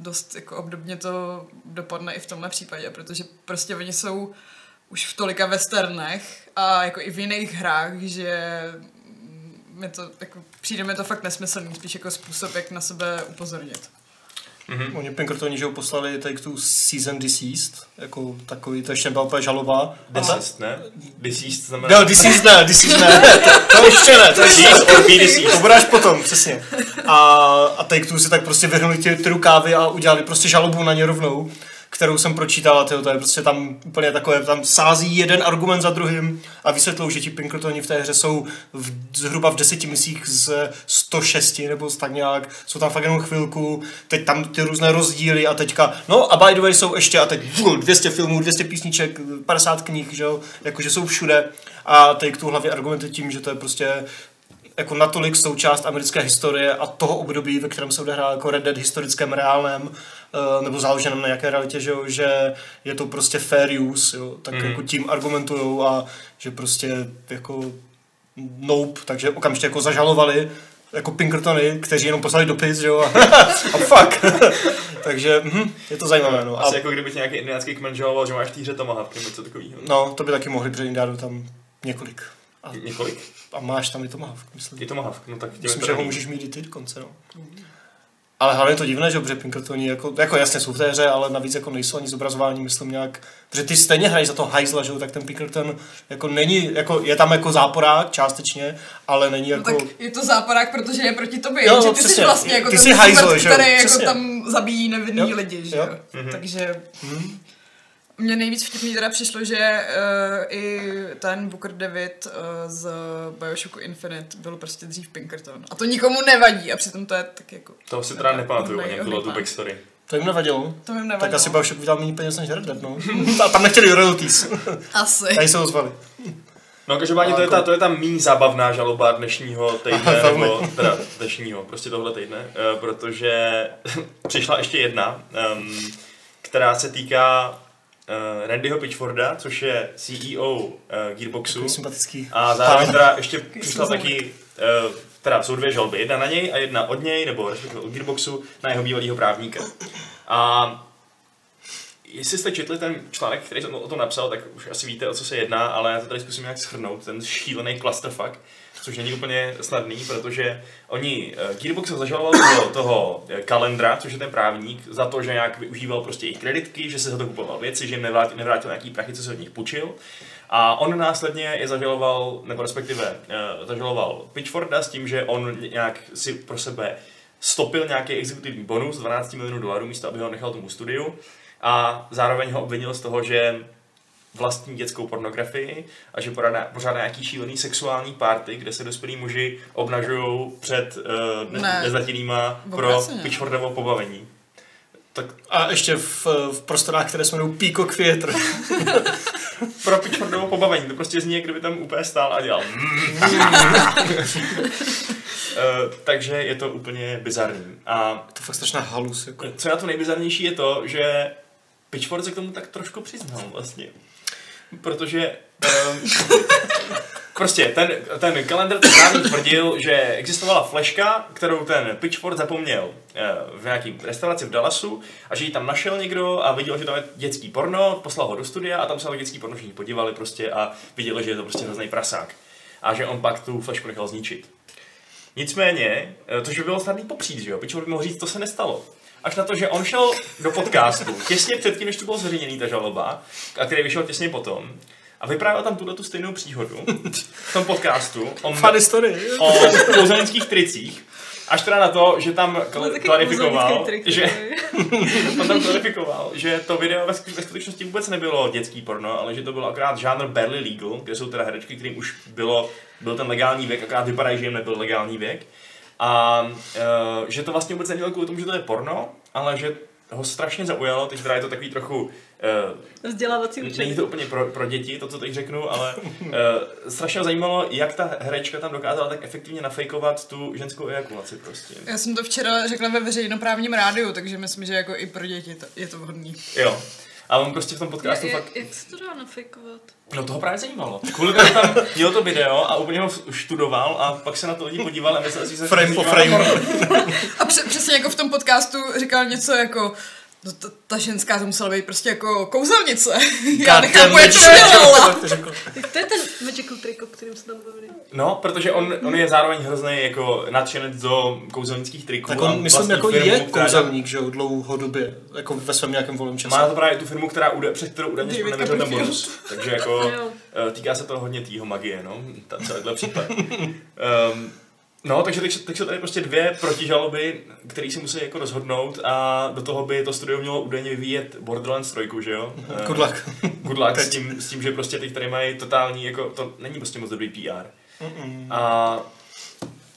dost jako obdobně to dopadne i v tomhle případě, protože prostě oni jsou už v tolika westernech a jako i v jiných hrách, že mi to, jako, přijde mi to fakt nesmyslný, spíš jako způsob, jak na sebe upozornit. Mhm. Oni Pinkertoni, že jo, poslali Take Two Season Deceased, jako takový, to ještě byla úplně žaloba. Deceased, ne? Deceased znamená... No, Deceased ne, Deceased ne, <laughs> to, to ještě ne, to ještě deceased. To bude až potom, přesně. A, a Take Two si tak prostě vyhrnuli ty, ty rukávy a udělali prostě žalobu na ně rovnou, kterou jsem pročítal a to je prostě tam úplně takové, tam sází jeden argument za druhým a vysvětlou, že ti Pinkertoni v té hře jsou v, zhruba v deseti misích z 106 nebo tak nějak, jsou tam fakt jenom chvilku, teď tam ty různé rozdíly a teďka, no a by the way jsou ještě a teď vů, 200 filmů, 200 písniček, 50 knih, že jo, jakože jsou všude a Take Two hlavně argumentuje tím, že to je prostě jako natolik součást americké historie a toho období, ve kterém se odehrál jako Red Dead historickém reálném, eh, nebo založeném na jaké realitě, že, jo, že je to prostě fair use, jo, tak mm. jako tím argumentujou a že prostě jako nope, takže okamžitě jako zažalovali jako Pinkertony, kteří jenom poslali dopis, že jo, a, a fuck. <laughs> takže hm, je to zajímavé, no. Asi A, jako kdyby nějaký indiánský kmen žaloval, že máš hře Tomahawk nebo něco takového. no, to by taky mohli, protože Indiánu tam několik. A, Několik? a máš tam i Tomahawk, myslím. Je Tomahawk, no tak tím Myslím, že ho můžeš mít i ty dokonce, no. Ale hlavně je to divné, že protože Pinkertoni jako, jako jasně jsou v té hře, ale navíc jako nejsou ani zobrazování, myslím nějak, protože ty stejně hrají za to hajzla, že jo, tak ten Pinkerton jako není, jako je tam jako záporák částečně, ale není No, jako... tak je to záporák, protože je proti tobě, Jo, že no, ty přesně. jsi vlastně jako Ty ten jsi hajzl, smrt, že jo, který jako přesně. tam zabíjí nevinný Jo, lidi, že jo. jo. Mhm. Takže Hm? Mně nejvíc vtipný teda přišlo, že uh, i ten Booker David uh, z Bioshocku Infinite byl prostě dřív Pinkerton. A to nikomu nevadí a přitom to je tak jako... To si teda nepamatuju, tuhle tu backstory. To jim nevadilo. To mi nevadilo. Tak asi Bioshock udělal méně peněz než Red Dead, no. A tam nechtěli royalties. Asi. Tady se ozvali. No každopádně to je, ta, to je ta méně zábavná žaloba dnešního týdne, <laughs> nebo teda dnešního, prostě tohle týdne, eh, protože <laughs> přišla ještě jedna, um, která se týká uh, Randyho Pitchforda, což je CEO uh, Gearboxu. Takový sympatický. A zároveň teda ještě přišla taky, uh, teda jsou dvě žalby, jedna na něj a jedna od něj, nebo respektive od Gearboxu, na jeho bývalého právníka. A jestli jste četli ten článek, který jsem o tom napsal, tak už asi víte, o co se jedná, ale já to tady zkusím nějak schrnout, ten šílený clusterfuck, což není úplně snadný, protože oni, eh, Gearbox zažaloval toho, toho eh, kalendra, což je ten právník, za to, že nějak využíval prostě jejich kreditky, že se za to kupoval věci, že jim nevrátil, nevrátil nějaký prachy, co se od nich půjčil. A on následně je zažaloval, nebo respektive uh, zažaloval Pitchforda s tím, že on nějak si pro sebe stopil nějaký exekutivní bonus 12 milionů dolarů místo, aby ho nechal tomu studiu a zároveň ho obvinil z toho, že vlastní dětskou pornografii a že pořádá, pořádá nějaký šílený sexuální party, kde se dospělí muži obnažují před uh, ne, Ne. nezletilýma pro. Pitchfordovo pobavení. Tak A ještě v, v prostorách, které se jmenují Peacock Theatre. <laughs> pro Pitchfordovo pobavení, to prostě zní, jak kdyby tam úplně stál a dělal. Uh, <laughs> takže je to úplně bizarní. A To je fakt strašná halus. Jako. co je na to nejbizarnější je to, že Pitchford se k tomu tak trošku přiznal vlastně. Protože um, <laughs> prostě ten, ten kalendr ten právník tvrdil, že existovala fleška, kterou ten Pitchford zapomněl eh, v nějaký restauraci v Dallasu a že ji tam našel někdo a viděl, že tam je dětský porno, poslal ho do studia a tam se na dětský porno všichni podívali prostě a viděli, že je to prostě hrozný prasák. A že on pak tu flešku nechal zničit. Nicméně, eh, to, že by bylo snadný popřít, že jo, Pitchford by mohl říct, to se nestalo. Až na to, že on šel do podcastu těsně předtím, než to bylo zveřejněný ta žaloba, a který vyšel těsně potom, a vyprávěl tam tuhle tu stejnou příhodu v tom podcastu o, Funny story. o kouzelnických tricích, až teda na to, že tam kl- klarifikoval, trik, že, <laughs> on tam klarifikoval, že to video ve, ve skutečnosti vůbec nebylo dětský porno, ale že to bylo akorát žánr barely legal, kde jsou teda herečky, kterým už bylo, byl ten legální věk, akorát vypadají, že jim nebyl legální věk. A uh, že to vlastně vůbec nemělo kvůli tomu, že to je porno, ale že ho strašně zaujalo, teď teda je to takový trochu uh, Vzdělávací Není učení. to úplně pro, pro děti, to, co teď řeknu, ale uh, strašně mě zajímalo, jak ta herečka tam dokázala tak efektivně nafejkovat tu ženskou ejakulaci prostě. Já jsem to včera řekla ve veřejnoprávním rádiu, takže myslím, že jako i pro děti to, je to vhodný. Jo. A on prostě v tom podcastu Jak, fakt... jak, jak se to dá nafejkovat? No toho právě zajímalo. Kvůli tomu tam měl to video a úplně ho študoval a pak se na to lidi podívali a mysleli si, že se Frame po frame. <laughs> A pře- přesně jako v tom podcastu říkal něco jako No ta, ta ženská to musela být prostě jako kouzelnice. <laughs> Já nechápu, jak to dělala. To je ten magical trick, o kterým se tam bavili. No, protože on, on je zároveň hrozný jako nadšenec do kouzelnických triků. Tak on, myslím, jako firmu, je která- kouzelník, že jo, dlouhodobě, jako ve svém nějakém volném čase. Má to právě tu firmu, která ude, před kterou údajně David nevěřil ten bonus. Takže jako eh, týká se to hodně týho magie, no, ta, celýhle případ. Um, <laughs> no, takže teď, teď jsou tady prostě dvě protižaloby, které si musí jako rozhodnout a do toho by to studio mělo údajně vyvíjet Borderlands 3, že jo? Eh, Good luck. Good luck s tím, s tím, že prostě teď tady mají totální, jako to není prostě moc dobrý PR. A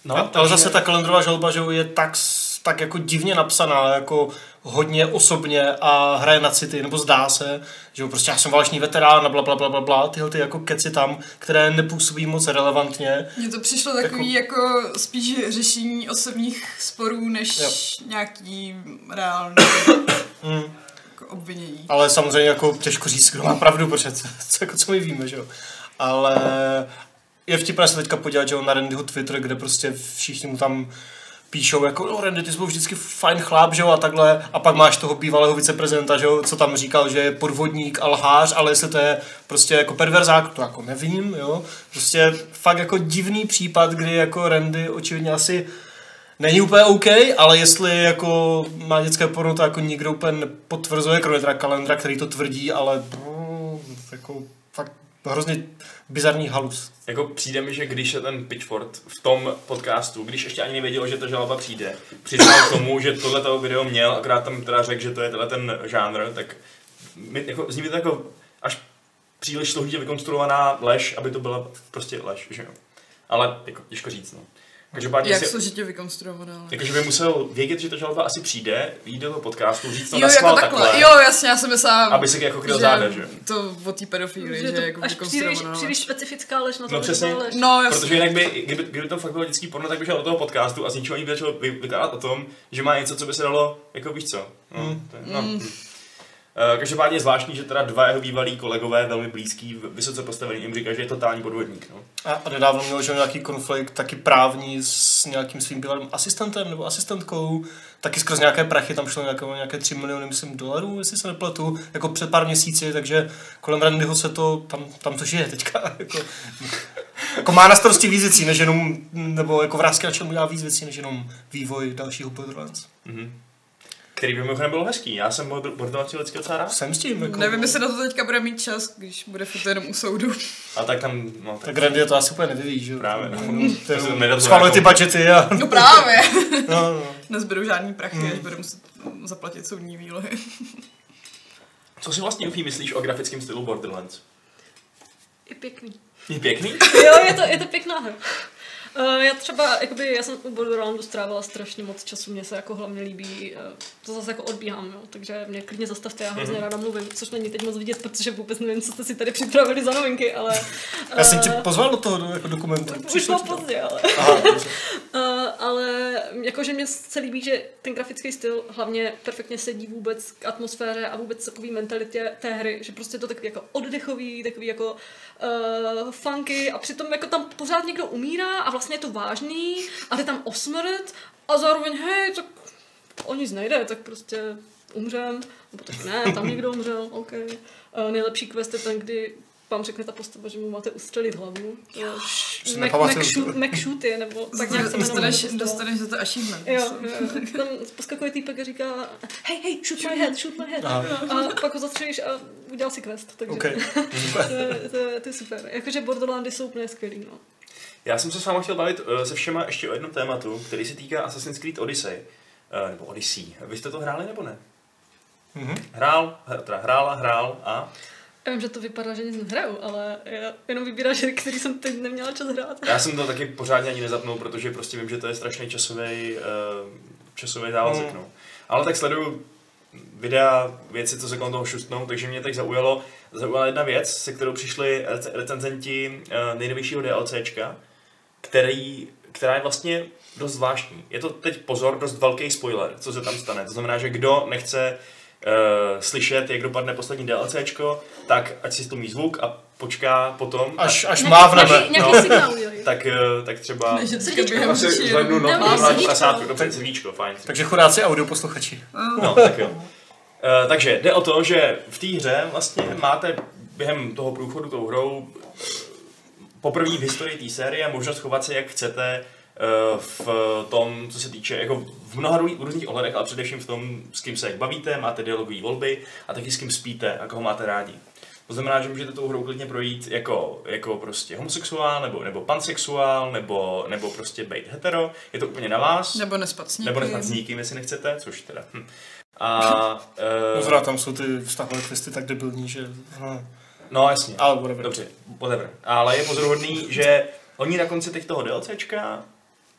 No, No, ale takže- zase ta kalendrová žaloba, že je tak, tak jako divně napsaná, jako hodně osobně a hraje na city, nebo zdá se, že jo, prostě já jsem válečný veterán a bla, bla, bla, bla, bla, tyhle ty jako keci tam, které nepůsobí moc relevantně. Mně to přišlo takový jako, spíš řešení osobních sporů, než Jo. nějaký reálný <coughs> Mm. jako obvinění. Ale samozřejmě jako těžko říct, kdo má pravdu, protože co, co, jako co my víme, že jo. Ale je vtipné se teďka podívat, že jo, na Randyho Twitter, kde prostě všichni mu tam píšou jako, no Randy, ty jsi byl vždycky fajn chlap, že jo, a takhle. A pak máš toho bývalého viceprezidenta, že jo, co tam říkal, že je podvodník a lhář, ale jestli to je prostě jako perverzák, to jako nevím, jo. Prostě fakt jako divný případ, kdy jako Randy očividně asi není úplně OK, ale jestli jako má dětské porno, to jako nikdo úplně nepotvrzuje, kromě teda kalendra, který to tvrdí, ale no, jako fakt hrozně bizarní halus. Jako přijde mi, že když je ten Pitchford v tom podcastu, když ještě ani nevěděl, že ta žaloba přijde, přiznal k tomu, že tohle video měl, akorát tam teda řekl, že to je tenhle ten žánr, tak mi, jako, zní mi to jako až příliš složitě vykonstruovaná lež, aby to byla prostě lež, že jo. Ale jako těžko říct, no. Každopádně Jak si, složitě vykonstruovaná. ale- jakože by musel vědět, že ta žaloba asi přijde, jít do toho podcastu, říct to Jo, jako takhle. takhle, Jo, jasně, já jsem myslela, aby si jako kryl záda, že to o té pedofílii, Že že, to jako až příliš, příliš specifická lež na to, No přesně. lež. No, jasně. Protože jinak by, kdyby, kdyby to fakt bylo dětský porno, tak by šel do toho podcastu a z ničeho nic by začal vy- vykládat o tom, že má něco, co by se dalo, jako víš co. No, Mm. to je, no. Mm. Uh, každopádně je zvláštní, že teda dva jeho bývalí kolegové, velmi blízký, vysoce postavený, jim říkají, že je totální podvodník. No. A, a nedávno měl že nějaký konflikt taky právní s nějakým svým bývalým asistentem nebo asistentkou, taky skrz nějaké prachy, tam šlo nějaké, nějaké 3 miliony, myslím, dolarů, jestli se nepletu, jako před pár měsíci, takže kolem Randyho se to, tam, tam to žije teďka, <laughs> jako, jako má na starosti víc věcí, než jenom, nebo jako vrázky na čem udělá víc věcí, než jenom vývoj dalšího Borderlands. Mm-hmm. Který by mimochodem byl hezký. Já jsem Borderlands vždycky docela rád. Jsem s tím. Jako... Nevím, jestli na to teďka bude mít čas, když bude furt jenom u soudu. A tak tam, no tak... Tak Randy to asi úplně nevyvíjí, že? Právě, no. To je schvaluje ty budgety a... No právě. no, no. Nezbydou žádný prachy, až bude muset zaplatit soudní výlohy. Co si vlastně, Ufí, myslíš o grafickém stylu Borderlands? Je pěkný. Je pěkný? <laughs> jo, je to, je to pěkná hra. Uh, já třeba, jakoby, já jsem u Borderlandu strávila strašně moc času, mně se jako hlavně líbí, uh, to zase jako odbíhám, jo, takže mě klidně zastavte, já hrozně mm-hmm. ráda mluvím, což není teď moc vidět, protože vůbec nevím, co jste si tady připravili za novinky, ale... Uh, já jsem tě pozval do toho do, jako dokumentu. Už bylo pozdě, ale... Aha, uh, <laughs> ale jakože mě se líbí, že ten grafický styl hlavně perfektně sedí vůbec k atmosféře a vůbec takový mentalitě té hry, že prostě je to takový jako oddechový, takový jako uh, funky a přitom jako tam pořád někdo umírá a vlastně je to vážný a jde tam o smrt a zároveň hej, tak o nic nejde, tak prostě umřem, nebo tak ne, tam někdo umřel, OK. Uh, nejlepší quest je ten, kdy vám řekne ta postava, že mu máte ustřelit hlavu. McShooty, nebo tak nějak se dostaneš, dostaneš za to achievement. Jo, jo. Tam poskakuje týpek a říká, hej, hej, shoot my head, shoot my head. Aha. A pak ho zastřelíš a udělal si quest. Takže okay. <laughs> to, to, to, je super. Jakože Borderlandy jsou úplně skvělý, no. Já jsem se s vámi chtěl bavit uh, se všema ještě o jednom tématu, který se týká Assassin's Creed Odyssey. Uh, nebo Odyssey. Vy jste to hráli nebo ne? Mm-hmm. Hrál, teda hrála, hrál a... Já vím, že to vypadá, že nic nehraju, ale já jenom vybírám že který jsem teď neměla čas hrát. Já jsem to taky pořádně ani nezapnul, protože prostě vím, že to je strašný časový, uh, časový závazek. Mm. No. Ale tak sleduju videa, věci, co se kolem toho šustnou, takže mě teď zaujalo, zaujala jedna věc, se kterou přišli recenzenti uh, nejnovějšího DLCčka, který, která je vlastně dost zvláštní. Je to teď pozor, dost velký spoiler, co se tam stane. To znamená, že kdo nechce uh, slyšet, jak dopadne poslední DLCčko, tak ať si stlumí zvuk a počká potom. Až, až má v nebe. No, signál, tak, uh, tak třeba... Srdíčko. No, no, dobře, srdíčko, fajn. Takže chudáci audio posluchači. No, tak jo. Uh, takže jde o to, že v té hře vlastně máte během toho průchodu tou hrou poprvé v historii té série možnost chovat se jak chcete Eh, v tom, co se týče, jako v mnoha různých ohledech, ale především v tom, s kým se jak bavíte, máte dialogové volby a taky s kým spíte a koho máte rádi. To znamená, že můžete tou hrou klidně projít jako, jako prostě homosexuál, nebo, nebo pansexuál, nebo, nebo prostě být hetero. Je to úplně na vás. Nebo nespat s nikým. Nebo nespat s nikým, jestli nechcete, což teda. Hm. A, <laughs> uh, tam jsou ty vztahové testy tak debilní, že... Hm. No jasně. Ale whatever. Dobře, whatever. Ale je pozoruhodný, že oni na konci těch toho DLCčka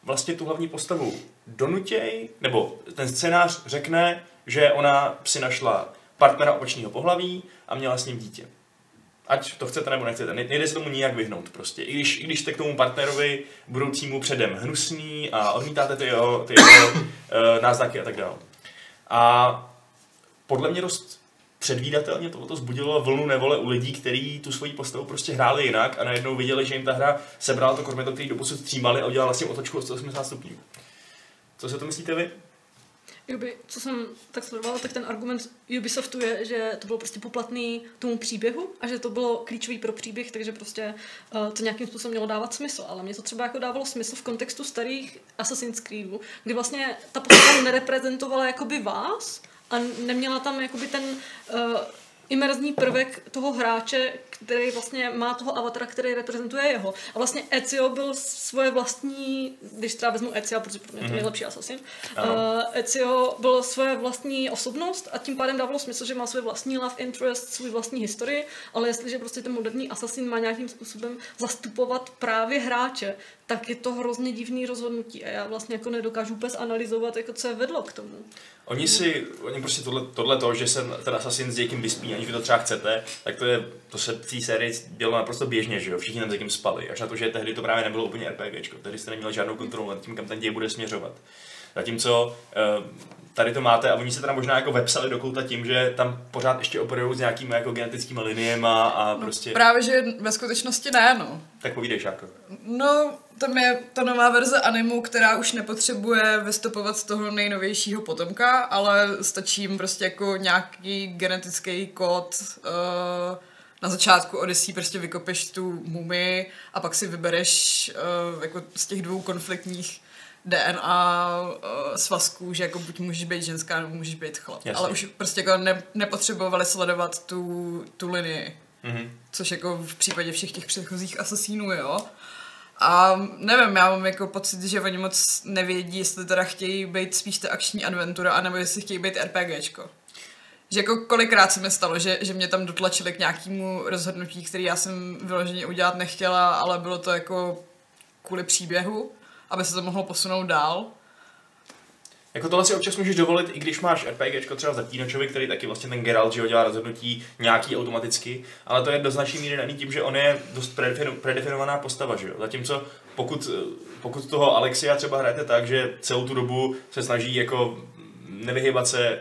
vlastně tu hlavní postavu donutěj, nebo ten scénář řekne, že ona si našla partnera opačného pohlaví a měla s ním dítě. Ať to chcete nebo nechcete, nejde se tomu nijak vyhnout prostě. I když, i když jste k tomu partnerovi budoucímu předem hnusný a odmítáte ty jeho, ty jeho uh, <coughs> náznaky a tak dále. A podle mě dost předvídatelně tohoto zbudilo vlnu nevole u lidí, kteří tu svoji postavu prostě hráli jinak a najednou viděli, že jim ta hra sebrala to kormeto, který doposud střímali a udělala vlastně otočku o 180 stupňů. Co si to myslíte vy? Jakoby, co jsem tak sledovala, tak ten argument Ubisoftu je, že to bylo prostě poplatný tomu příběhu a že to bylo klíčový pro příběh, takže prostě uh, to nějakým způsobem mělo dávat smysl. Ale mě to třeba jako dávalo smysl v kontextu starých Assassin's Creedů, kdy vlastně ta postava nereprezentovala jakoby vás, a neměla tam jakoby ten uh, imerzní prvek toho hráče, který vlastně má toho avatara, který reprezentuje jeho. A vlastně Ezio byl svoje vlastní, když třeba vezmu Ezio, protože pro mě to je mhm. nejlepší asasin, uh, Ezio byl svoje vlastní osobnost a tím pádem dávalo smysl, že má svůj vlastní love interest, svůj vlastní historii, ale jestliže prostě ten moderní asasin má nějakým způsobem zastupovat právě hráče, tak je to hrozně divný rozhodnutí a já vlastně jako nedokážu vůbec analyzovat, jako co je vedlo k tomu. Oni si, oni prostě tohle, tohle to, že se ten Assassin s někým vyspí, aniž vy to třeba chcete, tak to je, to se v té sérii dělo naprosto běžně, že jo, všichni tam s někým spali, až na to, že tehdy to právě nebylo úplně RPGčko, tehdy jste neměli žádnou kontrolu nad tím, kam ten děj bude směřovat. Zatímco uh, tady to máte a oni se teda možná jako vepsali do kouta tím, že tam pořád ještě operují s nějakými jako genetickými liniema a prostě... Právě, že ve skutečnosti ne, no. Tak povídej, Šáko. No, tam je ta nová verze animu, která už nepotřebuje vystupovat z toho nejnovějšího potomka, ale stačí jim prostě jako nějaký genetický kód uh, na začátku Odyssey prostě vykopeš tu mumii a pak si vybereš uh, jako z těch dvou konfliktních DNA uh, svazků, že jako buď můžeš být ženská, nebo můžeš být chlap. Jasně. Ale už prostě jako ne, nepotřebovali sledovat tu, tu linii. Mhm. Což jako v případě všech těch předchozích asasínů, jo. A nevím, já mám jako pocit, že oni moc nevědí, jestli teda chtějí být spíš ta akční adventura, anebo jestli chtějí být RPGčko. Že jako kolikrát se mi stalo, že, že mě tam dotlačili k nějakému rozhodnutí, který já jsem vyloženě udělat nechtěla, ale bylo to jako kvůli příběhu, aby se to mohlo posunout dál. Jako tohle si občas můžeš dovolit, i když máš RPGčko třeba Zatínočovi, který taky vlastně ten Geralt, že ho dělá rozhodnutí nějaký automaticky, ale to je do značné míry daný tím, že on je dost predefinovaná postava, že jo. Zatímco pokud, pokud toho Alexia třeba hrajete tak, že celou tu dobu se snaží jako nevyhybat se,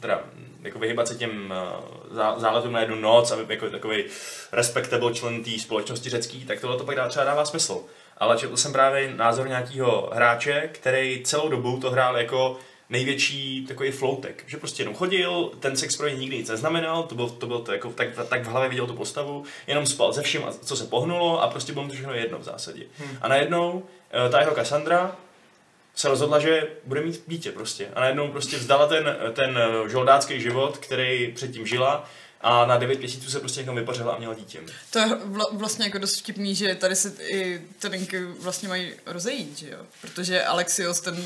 teda jako vyhybat se těm eh, zá- záletům na jednu noc, aby jako takový respectable člen té společnosti řecký, tak tohle to pak dá, třeba dává smysl. Ale četl jsem právě názor nějakého hráče, který celou dobu to hrál jako největší takový floutek. Že prostě jenom chodil, ten sex pro něj nikdy nic neznamenal, to bylo, to bylo to jako, tak, tak v hlavě viděl tu postavu, jenom spal ze vším, co se pohnulo a prostě bylo mu to všechno jedno v zásadě. Hmm. A najednou eh, ta jeho Cassandra se rozhodla, že bude mít dítě prostě. A najednou prostě vzdala ten, ten eh, žoldácký život, který předtím žila a na 9 měsíců se prostě někam vypařila a měla dítě. To je vla, vlastně jako dost vtipný, že tady se i Telinky vlastně mají rozejít, že jo? Protože Alexios ten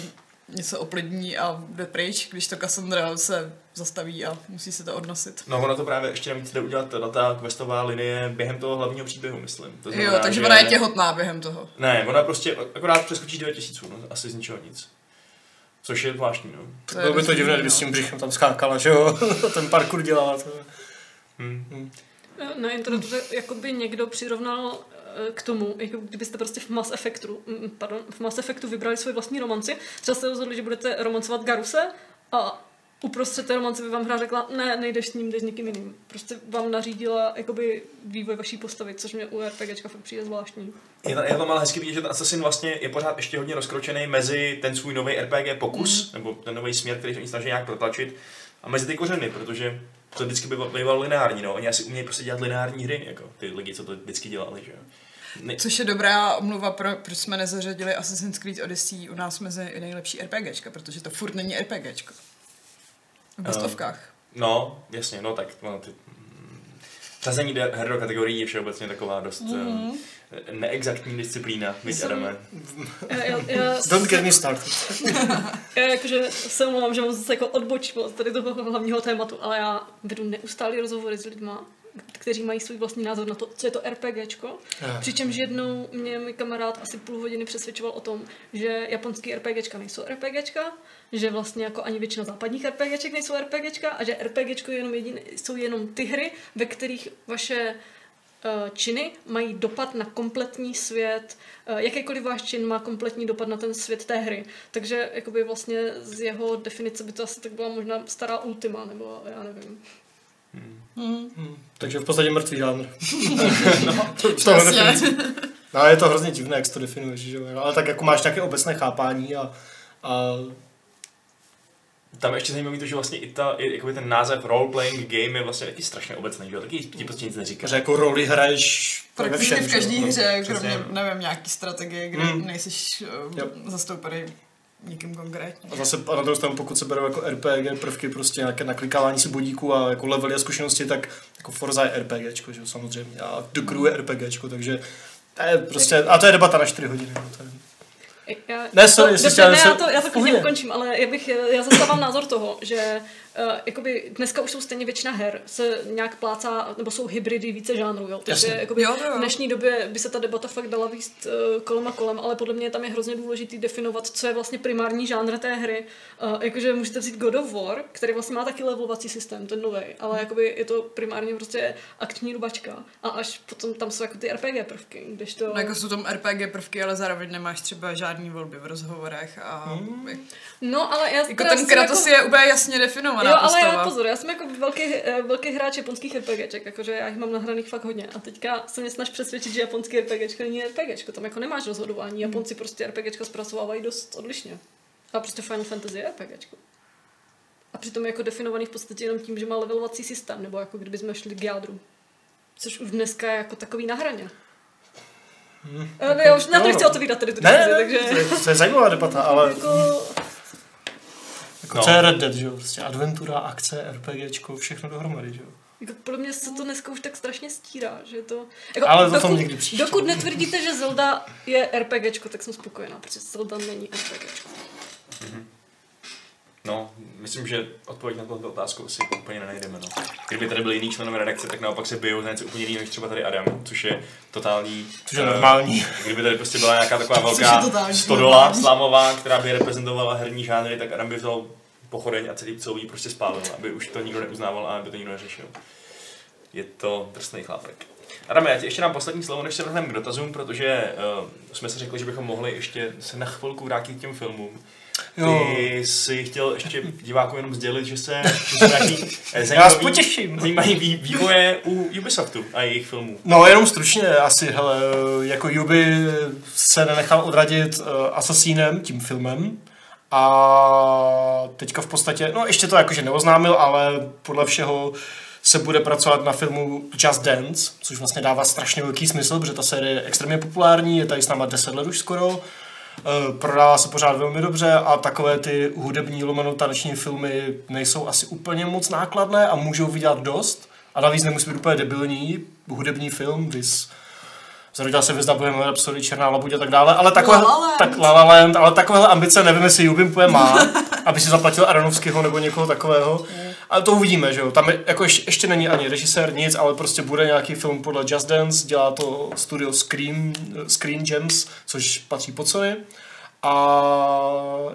něco oplidní a jde pryč, když to Cassandra se zastaví a musí se to odnosit. No ono to právě ještě navíc jde udělat ta, ta questová linie během toho hlavního příběhu, myslím. To jo, takže ona je těhotná během toho. Ne, ona prostě akorát přeskočí 9 tisíců, no, asi z ničeho nic. Což je zvláštní, no. To je Bylo by to divné, kdyby no. s tím břichem tam skákala, že jo? <laughs> Ten parkour dělala. To. Hmm. Na internetu to jakoby někdo přirovnal k tomu, jako <laughs> kdybyste prostě v Mass Effectu, mm, pardon, v Mass Effectu vybrali svoji vlastní romanci, třeba jste rozhodli, že budete romancovat Garuse a uprostřed té romance by vám hra řekla, ne, nejdeš s ním, jdeš s někým jiným. Prostě vám nařídila jakoby vývoj vaší postavy, což mě u RPGčka fakt přijde zvláštní. Je to, je to ale hezky vidět, že ten Assassin vlastně je pořád ještě hodně rozkročený mezi ten svůj nový RPG pokus, mm. nebo ten nový směr, který se oni snaží nějak protlačit, a mezi ty kořeny, protože to vždycky bývalo lineární, no. Oni asi umějí prostě dělat lineární hry, jako ty lidi, co to vždycky dělali, že jo. Ne, Což je dobrá omluva, pro, proč jsme nezařadili Assassin's Creed Odyssey u nás mezi nejlepší RPGčka, protože to furt není RPGčko. V bestovkách. no, jasně, no tak, no, ty, mm, Řazení de- her do kategorií je všeobecně taková dost mm. neexaktní disciplína, víš, Jsem- Adame. Já, já, já, Don't get me started. <laughs> já jakože se omlouvám, že mám zase jako odbočím od tady toho hlavního tématu, ale já vedu neustálý rozhovory s lidma, kteří mají svůj vlastní názor na to, co je to RPGčko. Já. Přičemž jednou mě můj kamarád asi půl hodiny přesvědčoval o tom, že japonský RPGčka nejsou RPGčka, že vlastně jako ani většina západních RPGček nejsou RPGčka a že RPGčko je jenom jediný, jsou jenom ty hry, ve kterých vaše eh, činy mají dopad na kompletní svět, eh, jakýkoliv váš čin má kompletní dopad na ten svět té hry. Takže jakoby vlastně z jeho definice by to asi tak byla možná stará Ultima, nebo já nevím. Hmm. Takže v podstatě mrtvý žánr. <laughs> no, <laughs> To- v tomhle Přesně. definici. No ale je to hrozně divné, jak to definuješ, že jo? Ale tak jako máš nějaké obecné chápání a, a Tam ještě zajímavý to, že vlastně i, ta, i jakoby ten název role-playing game je vlastně taky strašně obecný, že jo? Taky ti prostě nic neříká. že jako roli hraješ Prakticky všem, v každé No. hře, přesně. kromě, nevím, nějaký strategie, kde Hmm. nejsiš uh, zastoupený nikým konkrétně. A zase a na druhou stranu, pokud se berou jako RPG prvky, prostě nějaké naklikávání si budíků a jako levely a zkušenosti, tak jako Forza je RPGčko, že samozřejmě. A The Crew je RPGčko, takže to je prostě, a to je debata na 4 hodiny. No, to je. Já, Ne, sorry, to, jestli dobře, ne, se- já to, já to klidně ukončím, ale já bych, já zastávám názor toho, že Uh, jakoby dneska už jsou stejně většina her, se nějak plácá, nebo jsou hybridy více žánrů, jo. Takže Jasně. jakoby Jo, jo. v dnešní době by se ta debata fakt dala výst uh, kolem a kolem, ale podle mě tam je hrozně důležitý definovat, co je vlastně primární žánr té hry. Uh, jakože můžete vzít God of War, který vlastně má taky levelovací systém, ten nový, ale jakoby je to primárně prostě akční rubačka a až potom tam jsou jako ty RPG prvky, když to... No, jako jsou tam RPG prvky, ale zároveň nemáš třeba žádný volby v rozhovorech a Hmm. jak- No, ale já jako ten jsem Kratos je úplně jasně definovaná Jo, ale postava. já pozor, já jsem jako velký, eh, velký hráč japonských RPGček, jakože já jich mám nahraných fakt hodně. A teďka se mě snaž přesvědčit, že japonský RPGčko není RPGčko, tam jako nemáš rozhodování. Japonci prostě RPGčka zpracovávají dost odlišně. A prostě Final Fantasy je RPGčko. A přitom je jako definovaný v podstatě jenom tím, že má levelovací systém, nebo jako kdyby jsme šli k jádru. Což už dneska je jako takový na hraně. Hmm, ne, já už na to nechci no. otevírat tady tu Ne, diskuzi, ne, takže... to, je, to je zajímavá debata, ale Jako, jako No. co je Red Dead, že jo? Prostě adventura, akce, RPGčko, všechno dohromady, že jo? Jako podle mě se to dneska už tak strašně stírá, že to... Jako, Ale to tom někdy příště. Dokud netvrdíte, že Zelda je RPGčko, tak jsem spokojená, protože Zelda není RPGčko. No, myslím, že odpověď na tuto otázku asi úplně nenajdeme. No. Kdyby tady byli jiný členové redakce, tak naopak se bijou za něco úplně jiného než třeba tady Adam, což je totální... Což je eh, normální. Kdyby tady prostě byla nějaká taková velká stodola slámová, která by reprezentovala herní žánry, tak Adam by vzal pochodeň a celý jí prostě spálil, aby už to nikdo neuznával a aby to nikdo neřešil. Je to drsný chlápek. Adame, já ti ještě dám poslední slovo, než se vrhneme k dotazům, protože uh, jsme si řekli, že bychom mohli ještě se na chvilku vrátit k těm filmům. Jo. Ty jsi chtěl ještě divákům jenom sdělit, že se, že se nějaký eh, <laughs> zajímavý, potěším. zajímavý vý- vývoje u Ubisoftu a jejich filmů. No jenom stručně asi, hele, jako Yubi se nenechal odradit uh, Assassinem, tím filmem, a teďka v podstatě, no ještě to jakože neoznámil, ale podle všeho se bude pracovat na filmu Just Dance, což vlastně dává strašně velký smysl, protože ta série je extrémně populární, je tady s náma 10 let už skoro, Eh, prodává se pořád velmi dobře a takové ty hudební lomeno taneční filmy nejsou asi úplně moc nákladné a můžou vydělat dost. A navíc nemusí být úplně debilní hudební film, vys Zrodila se hvězda Bohemian Rhapsody, Černá labuť a tak dále, ale takové, La La tak La La Land, ale takovéhle ambice nevím, jestli Jubim má, <laughs> aby si zaplatil Aronovského nebo někoho takového. Ale to uvidíme, že jo. Tam je, jako ještě, ještě není ani režisér, nic, ale prostě bude nějaký film podle Just Dance, dělá to studio Screen, Screen Gems, což patří pod Sony. A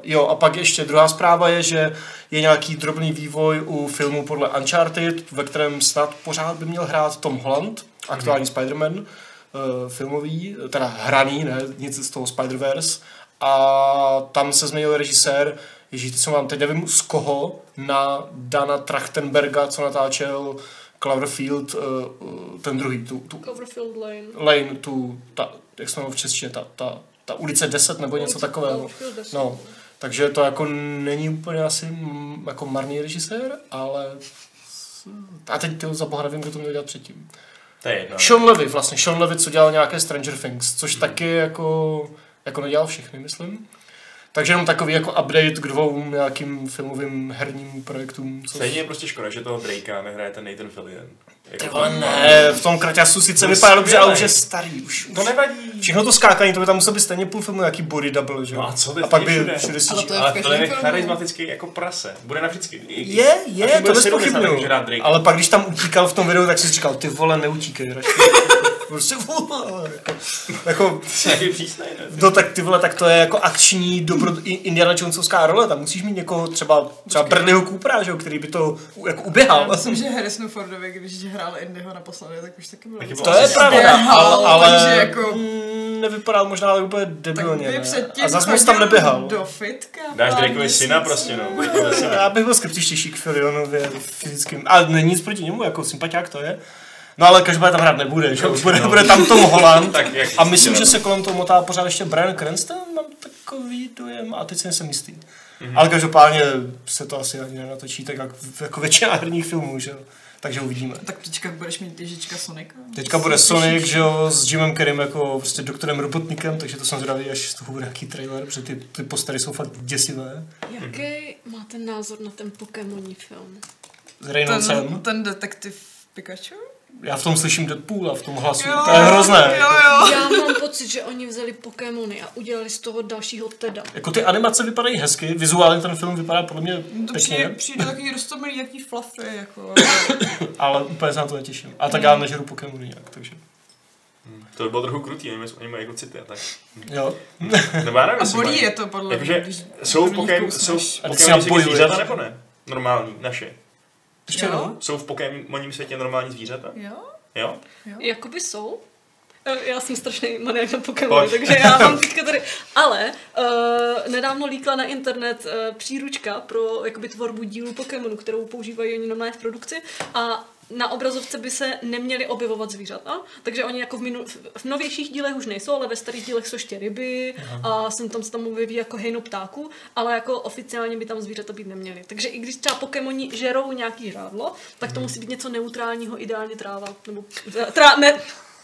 jo, a pak ještě druhá zpráva je, že je nějaký drobný vývoj u filmu podle Uncharted, ve kterém snad pořád by měl hrát Tom Holland, aktuální mm-hmm. Spider-Man, uh, filmový, teda hraný, ne, nic z toho Spider-Verse. A tam se změnil režisér, ježíš, teď jsem vám teď nevím z koho, na Dana Trachtenberga, co natáčel Cloverfield, uh, ten druhý, tu, tu Cloverfield Lane. Lane, tu, ta, jak se jmenuje v češtině, ta, ta, ta ulice 10 nebo něco Ulice takového. Cloverfield 10. No, takže to jako není úplně asi jako marný režisér, ale a teď to za boha nevím, kdo to měl dělat předtím. To je jedno. Sean Levy, vlastně Sean Levy, co dělal nějaké Stranger Things, což taky jako, jako nedělal všechny, myslím. Takže jenom takový jako update k dvou nějakým filmovým herním projektům. Co Stejně je prostě škoda, že toho Drakea nehraje ten Nathan Fillion. Jako Ty vole, ne, v tom kraťasu sice vypadá dobře, ale už je starý. Už, To nevadí. Všechno to skákání, to by tam muselo být stejně půl filmu nějaký body double, že jo? No a co, je a pak by Ale to je Ale to je filmu. charismatický jako prase. Bude navždycky. I- Je, je, to bude bez 70, tak pochyby. může hrát Drake. Ale pak, když tam utíkal v tom videu, tak si říkal, ty vole, neutíkej, radši. Prostě vole, jako, jako, no tak ty vole, tak to je jako akční dobro, Indiana Jonesovská role, tam musíš mít někoho třeba, třeba Bradleyho Coopera, že který by to jako Já uběhal. myslím, že Harrison Fordovi, když hrál Indyho naposledy, tak už taky byl. Taky docela byl To je pravda, ale, ale jako- mm, nevypadal možná ale úplně Tak debilně. by ne? předtím A zase moc tam neběhal. Do fitka. Dáš Drakeovi syna prostě, no. Já bych byl skeptičtější k Filionově fyzickým. Ale není nic proti němu, jako sympatiák to je. No ale každopádně tam hrát nebude, že? jo? Bude, No. bude tam Tom Holland. <laughs> Tak jak A myslím, že se kolem toho motá pořád ještě Brian Cranston, mám takový dojem, a teď si nejsem jistý. Mm-hmm. Ale každopádně se to asi ani nenatočí tak jak, jako většina herních filmů, že jo. Takže uvidíme. Tak teďka budeš mít ježička Sonika. Teďka bude Sonic, že jo, s Jimem Carreym jako prostě doktorem robotníkem, takže to jsem zvědavý, až z toho bude nějaký trailer, protože ty, ty postery jsou fakt děsivé. Jaký máte názor na ten Pokémoní film? S Reynoldsem. Ten, ten detektiv Pikachu? Já v tom slyším Deadpoola, v tom hlasu. Jo, to je hrozné. Jo, jo. Já mám pocit, že oni vzali Pokémony a udělali z toho dalšího Teda. Jako ty animace vypadají hezky, vizuálně ten film vypadá podle mě To pěkně, přijde, přijde takový roztomilý, jaký fluffy, jako. <coughs> ale úplně se na to netěším. A tak já nežeru Pokémony nějak, takže. To by bylo trochu krutý, oni, oni mají jako city a tak. Jo. <laughs> Nebo já nevím, A bolí je to podle Jakože když jsou první Pokémon, kousneš. jsou A ty si Pokémon nebo ne? Normální, naše. Ještě Jo? no? Jsou v Pokémoním světě normální zvířata? Jo? Jo? Jakoby jsou. Eh, Já jsem strašný maniak na Pokémony, Pojď. takže já mám <laughs> teďka tady. Ale uh, nedávno líkla na internet uh, příručka pro jakoby tvorbu dílu Pokémonu, kterou používají oni normálně v produkci a na obrazovce by se neměly objevovat zvířata, takže oni jako v, minu, v novějších dílech už nejsou, ale ve starých dílech jsou ještě ryby a sem tam se tam objeví jako hejno ptáků, ale jako oficiálně by tam zvířata být neměly. Takže i když třeba Pokémoni žerou nějaký žádlo, tak to musí být něco neutrálního, ideálně tráva, nebo trá, ne,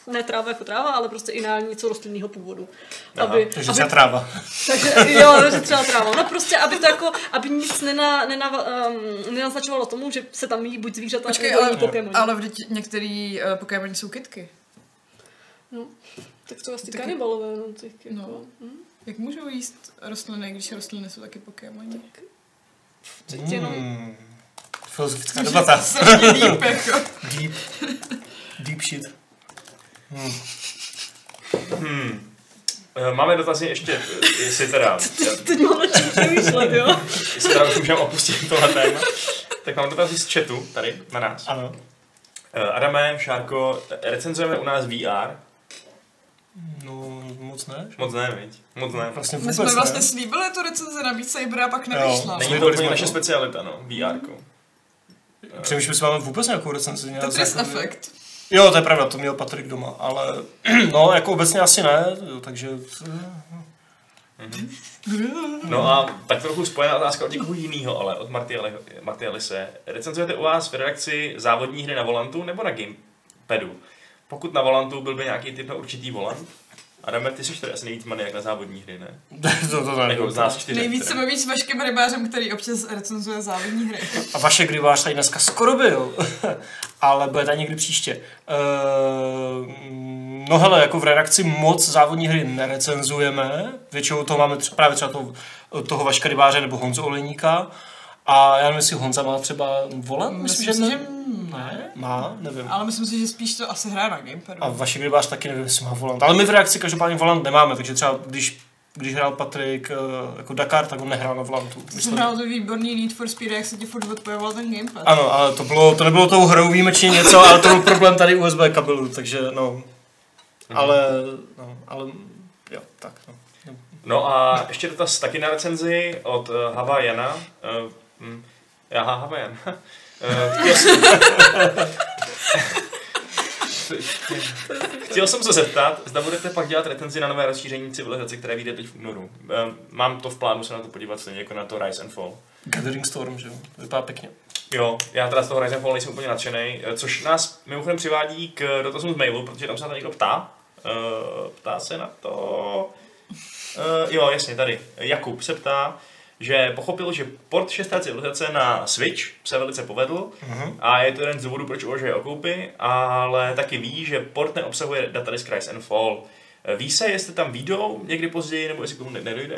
ne tráva jako tráva, ale prostě ideálně něco rostlinného původu. Aha, Aby, Takže aby, třeba tráva. takže, jo, takže třeba tráva. No prostě, aby to jako, aby nic nena, nena, um, nenaznačovalo tomu, že se tam jí buď zvířata, Počkej, nebo ale, jí Pokémoni. ale vždyť některý uh, Pokémoni jsou kitky. No, tak to asi Taky- kanibalové, no, tak jako, No. hm, Jak můžou jíst rostliny, když rostliny jsou taky Pokémoni? přeci jenom. Hmm. Filozofická debata. Líp, jako. Deep. Deep shit. Hmm. Hmm. Eh, Máme dotazy ještě, eh, jestli teda, <laughs> Teď mám na čem přemýšlet, jo? jestli teda už můžeme opustit tohle téma. Tak mám dotazy z chatu, tady, na nás. Ano. Eh, Adame, Šárko, recenzujeme u nás VR? No, moc ne. Moc ne, viď? Moc ne. Vlastně My jsme vlastně ne. slíbili tu recenzi na Beat Saber a pak Jo. nevyšla. Není to úplně naše specialita, no, VR. Přemýšlím, jestli máme vůbec nějakou recenzi. nějak Tetris efekt. Jo, to je pravda, to měl Patrik doma, ale <clears throat> no, jako obecně asi ne, jo, takže No a tak trochu spojená otázka od někoho jiného, ale od Marty, Ale, Marty Alise. Recenzujete u vás v redakci závodní hry na volantu nebo na gamepadu? Pokud na volantu, byl by nějaký typ na určitý volant? Adame, ty jsi tady asi nejvíc maniak na závodní hry, ne? <laughs> to, to ne. Jako z nás čtyři. Nejvíc se teda. baví s Vaškem Rybářem, který občas recenzuje závodní hry. A vaše Grivář tady dneska skoro byl, <laughs> ale bude tady někdy příště. Uh, no hele, jako v redakci moc závodní hry nerecenzujeme, většinou to máme třeba, právě třeba toho, toho Vaška Rybáře nebo Honzu Olejníka. A já nevím, jestli Honza má třeba volant, myslím, Myslím že ne. že Ne, má, nevím. Ale myslím si, že spíš to asi hraje na gamepadu. A vaše Grybář taky nevím, jestli má volant. Ale my v reakci každopádně volant nemáme, takže třeba když, když hrál Patrik uh, jako Dakar, tak on nehrál na volantu. Ty jsi hrál to výborný Need for Speed, jak se ti furt odpojoval ten gamepad. Ano, ale to, bylo, to nebylo tou hrou výjimečně něco, ale to byl problém tady USB kabelu, takže no. Ale, no, ale jo, tak no. No a ještě dotaz taky na recenzi od uh, Havajana. Uh, hm, já. Uh, chtěl, jsem... chtěl jsem se zeptat, zda budete pak dělat recenzi na nové rozšíření civilizace, které vyjde teď v únoru. Uh, mám to v plánu se na to podívat stejně jako na to Rise and Fall. Gathering Storm, že jo, vypadá pěkně. Jo, já teda z toho Rise and Fall nejsem úplně nadšený, eh, což nás mimochodem přivádí k dotazům z mailu, protože tam se na to někdo ptá. Ptá se na to... Jo, jasně, tady. Jakub se ptá, že pochopil, že port 6. civilizace na Switch se velice povedl Mhm. a je to jeden z důvodů, proč uvažuje o koupi, ale taky ví, že port neobsahuje datadisk Rise and Fall. Ví se, jestli tam výjdou někdy později, nebo jestli k tomu ne- nedojde?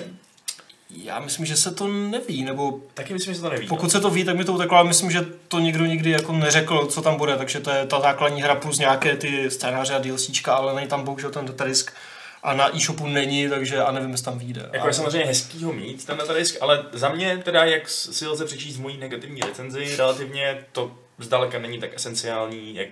Já myslím, že se to neví, nebo Taky myslím, že se to neví. pokud no. se to ví, tak mi to uteklo, ale myslím, že to nikdo nikdy jako neřekl, co tam bude, takže to je ta základní hra plus nějaké ty scénáře a DLCčka, ale není tam bohužel ten datadisk a na e-shopu není, takže a nevím, jestli tam vyjde. Jako je samozřejmě hezký ho mít, ten datadisk, ale za mě teda, jak si lze přečíst v mojí negativní recenzi, relativně to zdaleka není tak esenciální, jak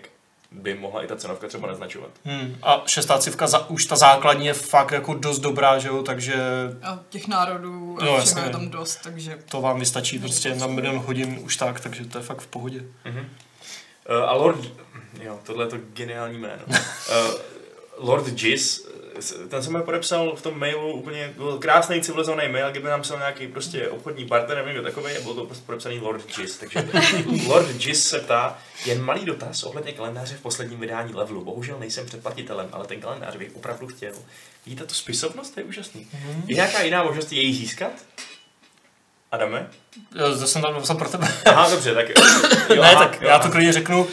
by mohla i ta cenovka třeba naznačovat. Hmm. A šestá civka, za, už ta základní je fakt jako dost dobrá, že jo, takže A těch národů a jasně. všeho je tam dost, takže to vám vystačí prostě na milion hodin už tak, takže to je fakt v pohodě. Mhm. Uh, a Lord... Jo, tohle je to geniální jméno. Uh, <laughs> Lord Jizz, eh, ten jsem mi podepsal v tom mailu úplně, byl krásný civilizovaný mail, kdyby nám psal nějaký prostě obchodní partner nebo takový a byl to prostě podepsaný Lord Jizz. Takže <laughs> Lord Jizz se ptá, jen malý dotaz ohledně kalendáře v posledním vydání levelu. Bohužel nejsem předplatitelem, ale ten kalendář bych opravdu chtěl. Vidíte, to spisovnost to je úžasný. Je nějaká jiná možnost jej získat? Adame? To jsem tam napsal pro tebe. Aha, dobře, tak jo, <laughs> ne, aha, tak jo, já aha. to klidně řeknu. Uh,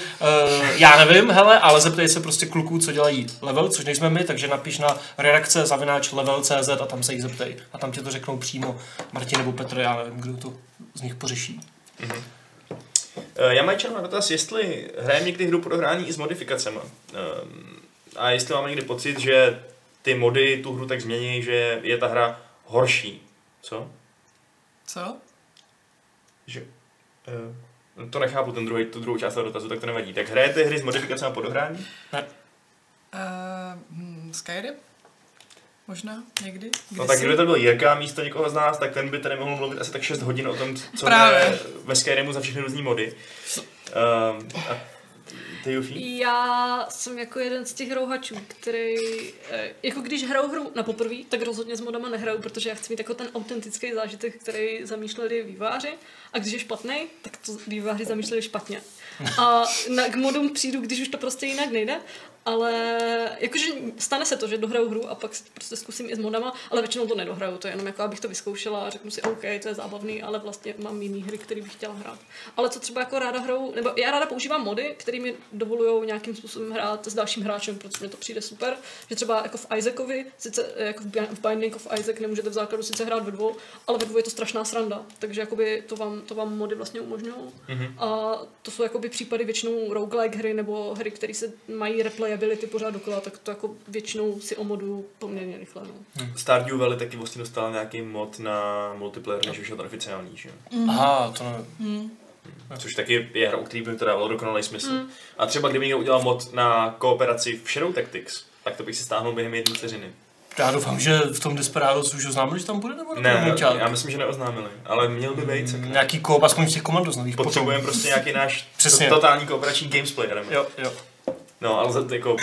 já nevím, hele, ale zeptej se prostě kluků, co dělají level, což nejsme my, takže napiš na redakce zavináč level.cz a tam se jich zeptej. A tam ti to řeknou přímo Martin nebo Petr, já nevím, kdo to z nich pořeší. Eh, Já mám na dotaz, jestli hrajeme někdy hru pro hrání i s modifikacemi. Ehm, A jestli máme někdy pocit, že ty mody tu hru tak změní, že je ta hra horší. Co? Co? Že, eh, to nechápu, ten druhý, tu druhou část toho dotazu, tak to nevadí. Tak hrajete hry s modifikacemi po dohrání? Uh, hmm, Skyrim? Možná někdy? No tak kdyby to byl Jirka místo někoho z nás, tak ten by tady mohl mluvit asi tak 6 hodin o tom, co Právě. je ve Skyrimu za všechny různý mody. Um, a ty Jufi? Já jsem jako jeden z těch rouhačů, který, eh, jako když hraju hru na poprvé, tak rozhodně s modama nehraju, protože já chci mít jako ten autentický zážitek, který zamýšleli výváři. A když je špatný, tak to výváři zamýšleli špatně. A na, k modům přijdu, když už to prostě jinak nejde. Ale jakože stane se to, že dohraju hru a pak prostě zkusím i s modama, ale většinou to nedohraju, to je jenom jako abych to vyzkoušela a řeknu si, OK, to je zábavný, ale vlastně mám jiný hry, které bych chtěla hrát. Ale co třeba jako ráda hraju, nebo já ráda používám mody, které mi dovolují nějakým způsobem hrát s dalším hráčem, protože mi to přijde super, že třeba jako v Isaacovi, sice jako v Bi- v Binding of Isaac nemůžete v základu sice hrát ve dvou, ale ve dvou je to strašná sranda, takže jakoby to vám, to vám mody vlastně umožňují. Mhm. A to jsou jakoby případy většinou roguelike hry nebo hry, které se mají replayability pořád dokola, tak to jako většinou si omodu poměrně rychle. No. Stardew Valley taky vlastně dostal nějaký mod na multiplayer, než už je to oficiální, že? jo? Aha, to nevím. Což taky je hra, u který by to dávalo dokonalý smysl. Mm. A třeba kdyby někdo udělal mod na kooperaci v Shadow Tactics, tak to bych si stáhnul během jedné vteřiny. Já doufám, že v tom Desperados už oznámili, že tam bude, nebo Ne, Mulťák? já myslím, že neoznámili, ale měl by být. sakra. Nějaký koop, aspoň v těch komandos nových. Potřebujeme potom. prostě nějaký náš Přesně. to, totální kooperační gamesplay. Jo, jo. No, ale za, jako,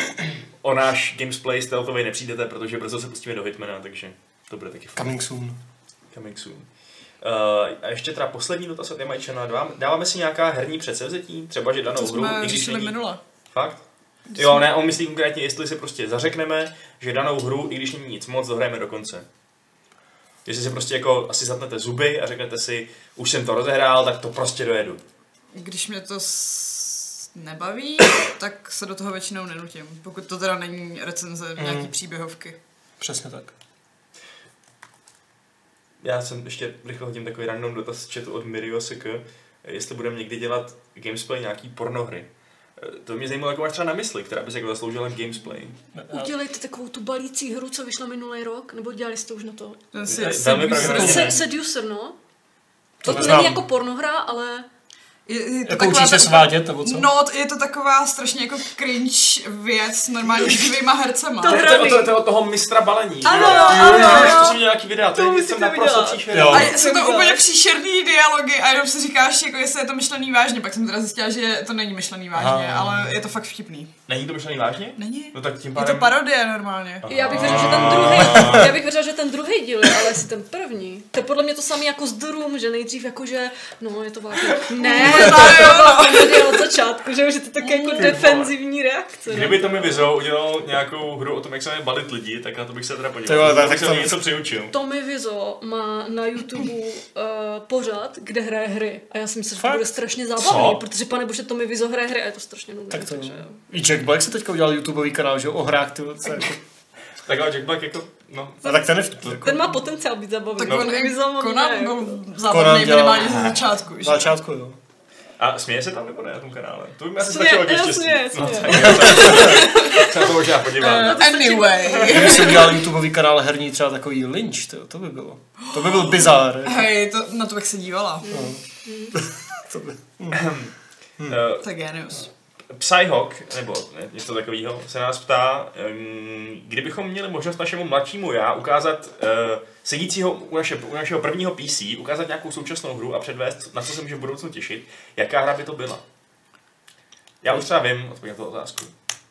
o náš gamesplay stealthový nepřijdete, protože brzo se pustíme do Hitmana, takže to bude taky fun. Coming soon. Coming soon. Uh, a ještě teda poslední dotaz od Jamajčana. Dáváme, dáváme si nějaká herní předsevzetí? Třeba, že danou To hru, i jsme není... minule. Fakt? Jo, ne, on myslí konkrétně, jestli si prostě zařekneme, že danou hru, i když není nic moc, dohrajeme do konce. Jestli si prostě jako asi zatnete zuby a řeknete si, už jsem to rozehrál, tak to prostě dojedu. Když mě to s... nebaví, tak se do toho většinou nenutím. Pokud to teda není recenze Mm. nějaký příběhovky. Přesně tak. Já jsem ještě rychle hodím takový random dotaz z chatu od Mirio SK, jestli budeme někdy dělat gamesplay nějaký pornohry. Eh, To mě zajímalo, jako máš třeba na mysli, která by se jako zasloužila gamesplay. Udělejte takovou tu balící hru, co vyšla minulý rok, nebo dělali jste už na to? Velmi pravděpodobně. Ne. seducer, no. To To, není jako pornohra, ale Je, je to Jako taková učí se svádět, nebo co? No, je to taková strašně jako cringe věc normálně s živýma hercema. To To, hra- to, to, to, je od toho mistra balení. Ano, jo? ano, Jo, ano. To jsem měl nějaký videa, to, je jsem naprosto příšerný. A jsou to viděla. úplně příšerný dialogy a jenom si říkáš, jako jestli je to myšlený vážně, pak jsem teda zjistila, že to není myšlený vážně, ale je to fakt vtipný. Není to myšlený vážně? Není? No tak tím Je pádem... to parodie normálně. já bych věřila, že ten druhý, <laughs> já bych věřila, že ten druhý díl, je, ale jestli ten první. To je podle mě to samé jako s Doom, že nejdřív jakože, no je to vážně. <laughs> Ne, to je <laughs> od začátku, že už je to také jako defenzivní reakce. no. Kdyby to mi Vizo udělal nějakou hru o tom, jak se mají balit lidi, tak na to bych se teda podíval. tak to- něco přiučil. Tommy Wizo má na YouTube uh, pořad, kde hraje hry. A já si myslím, že to bude strašně zábavný, protože pane bože, Tommy Wizo hraje hry a je to strašně nudné. Tak to takže... Jack Black se teďka udělal YouTubeový kanál, že jo, o hrách, ty vole, co jako... <laughs> Tak ale Jack Black jako, no, A tak ten je v- jako, Ten má potenciál být zábavný. Tak No. on moc Conan byl jako. Zábavný dělal- minimálně ze začátku. na Že? začátku, jo. A směje se tam nebo ne na tom kanále? To by mi asi stačilo ke jo, štěstí. směje, No, směje. tak <laughs> se na to možná podívám. Anyway. <laughs> Kdyby si udělal YouTubeový kanál herní, třeba takový lynč, to, to by bylo. To by byl bizár. jako. Hej, to, na to bych se dívala. To by. Eh, To je genius. Psyhawk, nebo ne, něco takového, se nás ptá, um, kdybychom měli možnost našemu mladšímu já ukázat uh, sedícího u, naše, u našeho prvního PC, ukázat nějakou současnou hru a předvést, na co se může v budoucnu těšit, jaká hra by to byla? Já už třeba vím odpověď na tu otázku.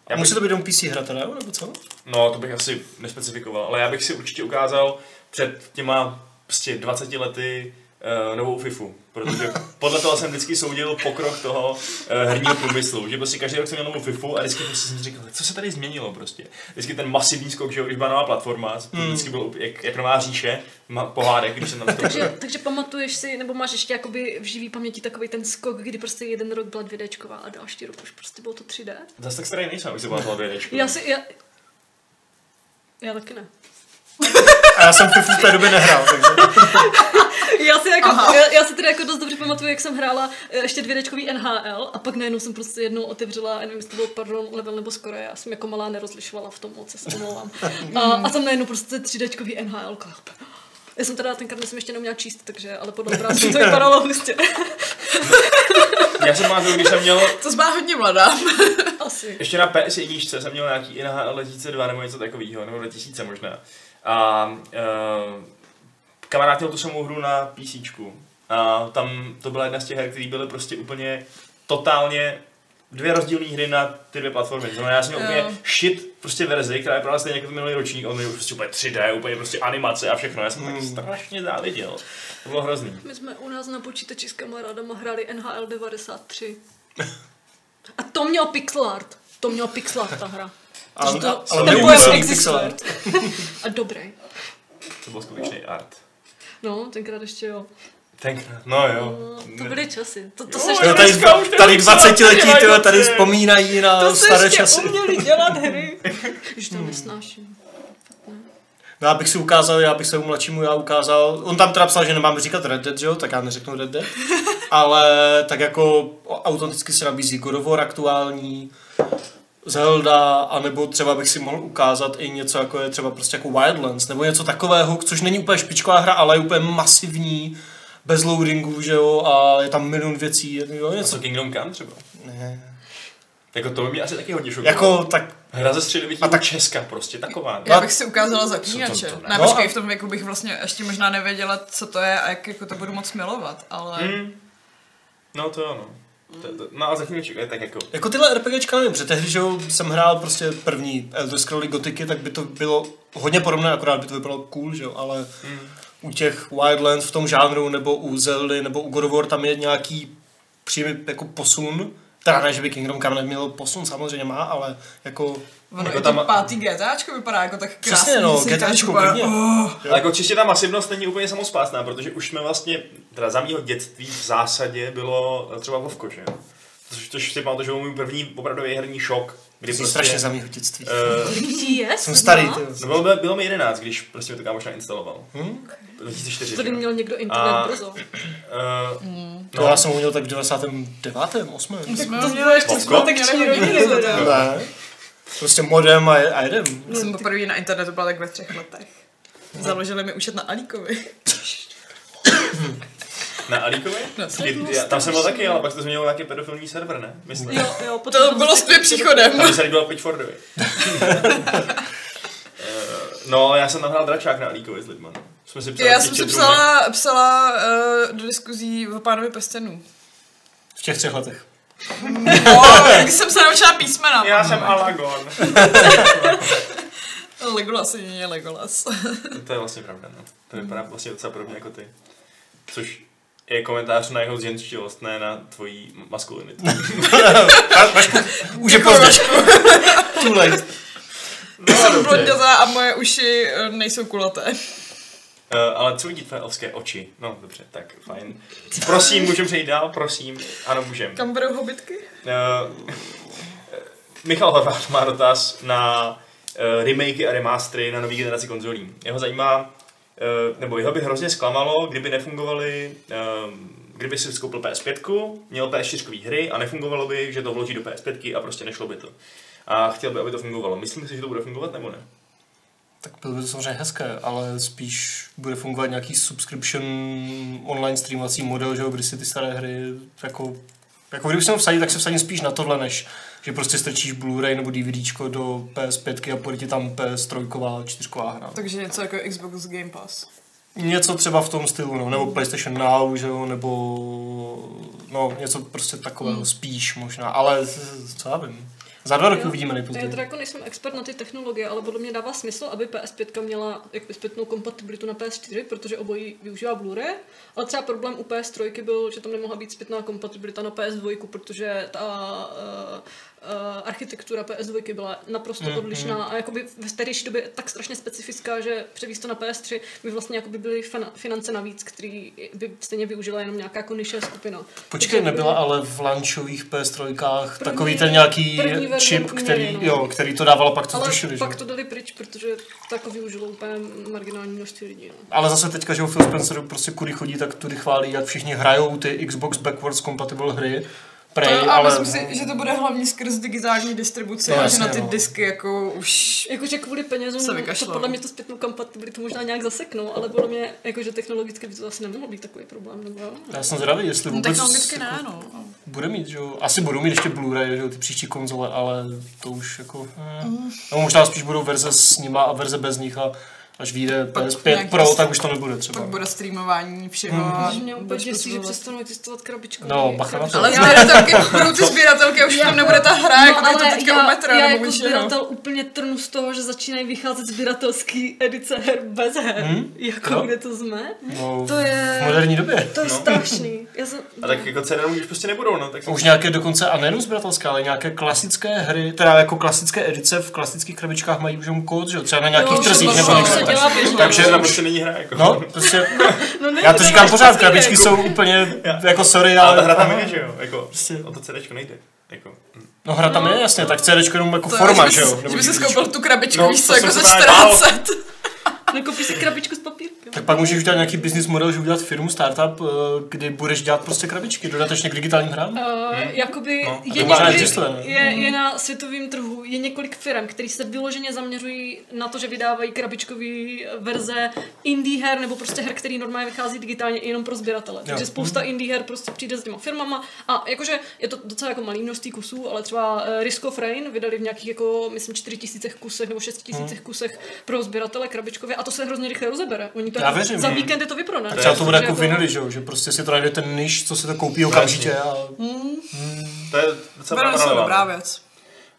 Já bych, Musí to být jenom PC hra teda, nebo co? no, to bych asi nespecifikoval, ale já bych si určitě ukázal před těma prostě 20 lety uh, novou FIFU, protože podle toho jsem vždycky soudil pokrok toho uh, herního průmyslu, že prostě každý rok jsem měl novou FIFU a vždycky prostě jsem si říkal, co se tady změnilo prostě. Vždycky ten masivní skok, že když byla nová platforma, to vždycky bylo jak, jak nová říše, ma, pohádek, když jsem tam Takže, takže pamatuješ si, nebo máš ještě jakoby v živý paměti takový ten skok, kdy prostě jeden rok byla 2Dčková a další rok už prostě bylo to 3D? Zase tak starý nejsem, abych se pamatoval vědečku. Já si, já, já taky ne. A já jsem v té době nehrál, takže... Já si, jako, Aha. já, já si teda jako dost dobře pamatuju, jak jsem hrála eh, ještě dvědečkový NHL a pak najednou jsem prostě jednou otevřela, nevím, jestli to byl pardon, level nebo skoro, já jsem jako malá nerozlišovala v tom moc, se omlouvám. A, a tam najednou prostě 3Dčkový NHL. Já jsem teda tenkrát jsem ještě neuměla číst, takže, ale podle obrázku to vypadalo <laughs> hustě. Já jsem pamatuju, když jsem měl, To zbá hodně mladá. Asi. ještě na PS1 jsem měl nějaký NHL 2002 nebo něco takového, nebo 2000 možná. A uh, kamarád měl tu samou hru na PC. A tam to byla jedna z těch her, které byly prostě úplně totálně dvě rozdílné hry na ty dvě platformy. To znamená, já jsem měl úplně shit prostě verzi, která je stejně jako ten minulý ročník, on měl prostě úplně 3D, úplně prostě animace a všechno. Já jsem tak strašně záviděl. To bylo hrozný. My jsme u nás na počítači s kamarádama hráli NHL 93. <laughs> A to měl pixel art. To měl pixel art ta hra. Ale, Takže to- ale ten neumím pojem celý existuje. pixel art. A dobrý. To byl skutečný art. No, tenkrát ještě jo. Tenkrát, no jo. No, to byly časy. To, to Jo, se jo, tady, už tady pixel art 20 letí, tyjo, tady vzpomínají na to se staré ještě časy. uměli dělat hry. <laughs> Když to nesnáším. No, já bych si ukázal, já bych svému mladšímu já ukázal, on tam teda psal, že nemám říkat Red Dead, že jo, tak já neřeknu Red Dead, <laughs> ale tak jako autenticky se nabízí God of War aktuální, Zelda, anebo třeba bych si mohl ukázat i něco jako je třeba prostě jako Wildlands, nebo něco takového, což není úplně špičková hra, ale je úplně masivní, bez loadingu, že jo, a je tam milion věcí, jo, A něco. co Kingdom Come třeba? Ne. Jako to by mě asi taky hodně šokovalo. Jako, tak Hra ze středověkého A tak- Česka prostě, taková. Já bych si ukázala zaklínače. To- to ne? No počkej, a- v tom věku bych vlastně ještě možná nevěděla, co to je a jak jako to budu moc milovat, ale... Hmm. No to jo, no. A zatím je tak jako... Jako tyhle RPGčka nevím, protože tehdy, že jsem hrál prostě první Elder Scrolls Gotiky, tak by to bylo hodně podobné, akorát by to vypadalo cool, že jo, ale Mm. u těch Wildlands v tom žánru, nebo u Zeldy, nebo u God of War, tam je nějaký přímý jako posun, teda ne, že by Kingdom Come neměl posun, samozřejmě má, ale jako, Ono Jako tam- pátý GTAčko vypadá jako tak krásně. Přesně, no, GTAčko úplně, klidně. "Oh." Ale jako čistě ta masivnost není úplně samospásná, protože už jsme vlastně, teda za mýho dětství v zásadě bylo třeba Vovko, že jo? Což, což si pamatuju, že byl můj první opravdový herní šok, kdy prostě... strašně za mýho dětství. eh, ti je? jsem starý, ty. no bylo, bylo mi 11, když prostě to kámoš nainstaloval. Hm? 2004. Tady měl někdo internet A- brzo. Eh, To já jsem ho měl tak v 99. 8. Jsme To měli bylo ještě zmatekční rodiny. teda. Ne. Prostě modem a, a jedem. Já jsem poprvé na internetu byla tak ve třech letech. Založili mi účet na Alíkovi. <coughs> <coughs> na Alíkovi? No, Kdy- já- Tam jsem byl taky, ale pak to změnil nějaký pedofilní server, ne? Myslím. Jo, jo, potom To bylo s tvým příchodem. Tam se líbilo Pitfordovi. <laughs> Eh, no, já jsem tam hrál dračák na Alíkovi s lidma. no. Jsme si psali Já v jsem si psala, psala uh, do diskuzí o pánovi prstenů. V těch třech letech. No, když jsem se naučila písmena. Já jsem Alagon. <laughs> Legolas je Legolas. to je vlastně pravda, no. To vypadá vlastně docela podobně jako ty. Což je komentář na jeho zženštilost, ne na tvojí maskulinitu. <laughs> <laughs> Už je pozdě. <laughs> Too late. No, jsem blonděza a moje uši eh, nejsou kulaté. Uh, ale co vidí tvé elfské oči? No, dobře, tak fajn. Prosím, můžeme přejít dál, prosím. Ano, můžeme. Kam budou hobitky? Uh, Michal Horváth má dotaz na uh, remakey a remastery na nový generaci konzolí. Jeho zajímá, nebo jeho by hrozně zklamalo, kdyby nefungovaly, uh, kdyby si skoupil PS5, měl PS4 hry a nefungovalo by, že to vloží do PS5 a prostě nešlo by to. A chtěl by, aby to fungovalo. Myslím si, že to bude fungovat nebo ne? Tak bylo by to samozřejmě hezké, ale spíš bude fungovat nějaký subscription online streamovací model, že jo, kdy si ty staré hry jako, jako kdyby se vsadil, tak se vsadím spíš na tohle, než že prostě strčíš Blu-ray nebo DVDčko do PS5 a půjde ti tam PS3, 4 hra. Takže něco jako Xbox Game Pass. Něco třeba v tom stylu, no, nebo PlayStation Now, že jo, nebo no, něco prostě takového, spíš možná, ale co já vím. Za dva roky uvidíme Já nejpozději. teda jako nejsem expert na ty technologie, ale podle mě dává smysl, aby PS5 měla jako zpětnou kompatibilitu na PS4, protože obojí využívá Blu-ray, ale třeba problém u PS3 byl, že tam nemohla být zpětná kompatibilita na PS2, protože ta uh, uh, architektura PS2 byla naprosto Mm, odlišná a jakoby v tehdejší době tak strašně specifická, že převíst to na PS3 by vlastně jakoby byly fina- finance navíc, který by stejně využila jenom nějaká jako niše skupina. Počkej, Takže nebyla by- ale v launchových PS3 První- takový ten nějaký čip, který, no. jo, který to dával, pak to ale zrušili, že? pak to dali pryč, protože to jako využilo úplně marginální množství lidí. No. Ale zase teďka, že Phil Spencer prostě kudy chodí, tak tudy chválí, jak všichni hrajou ty Xbox Backwards Compatible hry. Prej, To, a ale... myslím si, že to bude hlavně skrz digitální distribuci No, a že na ty no. disky jako už... Jakože kvůli penězům, Se to podle mě to zpětnou kompatibilitu možná nějak zaseknou, ale podle mě jakože technologicky by to asi nemohlo být takový problém, nebo jo? Já jsem zvědavý, jestli No, vůbec technologicky ne, jako, no. bude mít, že jo. Asi budou mít ještě Blu-ray, že jo, ty příští konzole, ale to už jako... Eh. No, možná spíš budou verze s nima a verze bez nich a až vyjde Pak PS5 nějaký Pro, s- tak už to nebude třeba. Pak bude streamování všeho. Protože mě úplně děsí, že přestanou existovat krabičky. No, bacha na to. Ale sběratelky, <laughs> budou ty sběratelky a už tam nebude ta hra, jako tady to teďka já, u metra já jako sběratel úplně trnu z toho, že začínají vycházet sběratelský edice her bez her. Hmm? Jako Jo. kde to jsme? No, To je... v moderní době. To je No. strašný. Já jsem... A tak jako CD už prostě nebudou, no. Tak Už nějaké dokonce, a nejenom zbratelská, ale nějaké klasické hry, teda jako klasické edice v klasických krabičkách mají už kód, že jo, třeba na nějakých trzích nebo to se dělá běžně. Takže- tam prostě není hra, jako. No, prostě, <laughs> No, ne, já to říkám pořád, papíry, krabičky jako. jsou úplně, jako sorry, Ale ale... ta hra tam je, že jo, jako, Prostě- o to CDčko nejde. Jako. No hra tam No, je, jasně, tak CDčko jenom jako To forma, <laughs> že jo? Že by si skoupil tu krabičku, No, víš co, to jako za se právě 14. Nekoupíš si krabičku s papírkem. Tak pak můžeš udělat nějaký business model, že udělat firmu, startup, eh, kdy budeš dělat prostě krabičky, dodatečně k digitálním hrám. Uh, jakoby No, je, několik, je, je na světovém trhu je několik firm, které se vyloženě zaměřují na to, že vydávají krabičkové verze indie her nebo prostě her, které normálně vychází digitálně jenom pro sběratele. Takže spousta indie her prostě přijde s těma firmama a jakože je to docela jako malý množství kusů, ale třeba eh, Risk of Rain vydali v nějakých jako myslím 4000 kusech nebo 6000 kusech pro sběratele krabičkově a to se hrozně rychle rozebere. Oni to Já jako věřím, za víkend je to vyprodané. Tak třeba to bude Takže jako vinily, že jo, že prostě si to najde ten niž, co se to koupí okamžitě a To je docela Bude dobrá věc.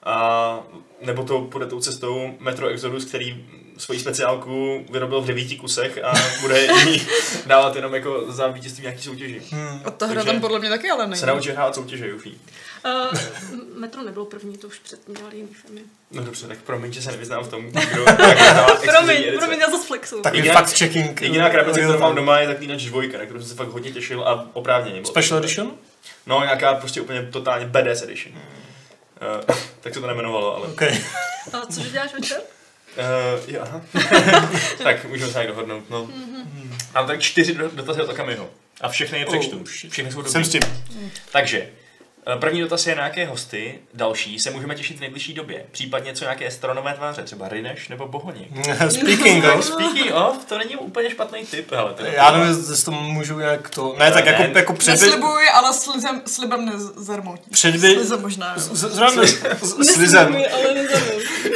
A nebo to půjde tou cestou Metro Exodus, který svoji speciálku vyrobil v devíti kusech a bude <laughs> ji dávat jenom jako za vítězství nějaký soutěži. A ta hra tam podle mě taky ale není. Se naučí hrát soutěže, Jufi. Uh, Metro nebylo první, to už předtím dělali jiný firmy. No dobře, tak promiň, že se nevyznám v tom, kdo <laughs> Promiň, edice. promiň, já zase flexu. takový Jediná- fact checking. Jediná krabice, kterou mám doma, je zaklínač dvojka, na kterou jsem se fakt hodně těšil a oprávněně. Bylo Special edition? No, nějaká prostě úplně totálně badass edition. Uh, <laughs> tak se to nemenovalo, ale... OK. A cože děláš večer? Uh, jo, aha. <laughs> tak můžeme se nějak dohodnout, no. Mám tak čtyři do- dotazy od Akamiho. A všechny je přečtu. Oh. Všechny jsou dobrý. Jsem s tím. Takže, eh, první dotaz je na jaké hosty, další se můžeme těšit v nejbližší době. Případně co nějaké stronové tváře, třeba Rineš nebo Bohoník. <laughs> Speaking of, Speaking of, to není úplně špatný tip, hele. Teda. já nevím, jestli to můžu nějak to... Ne, tak Ne, jako, ne. jako předby... Neslibuji, ale slizem, slibem nezarmoutí. Předby... Slizem možná. Zrovna, s- slizem.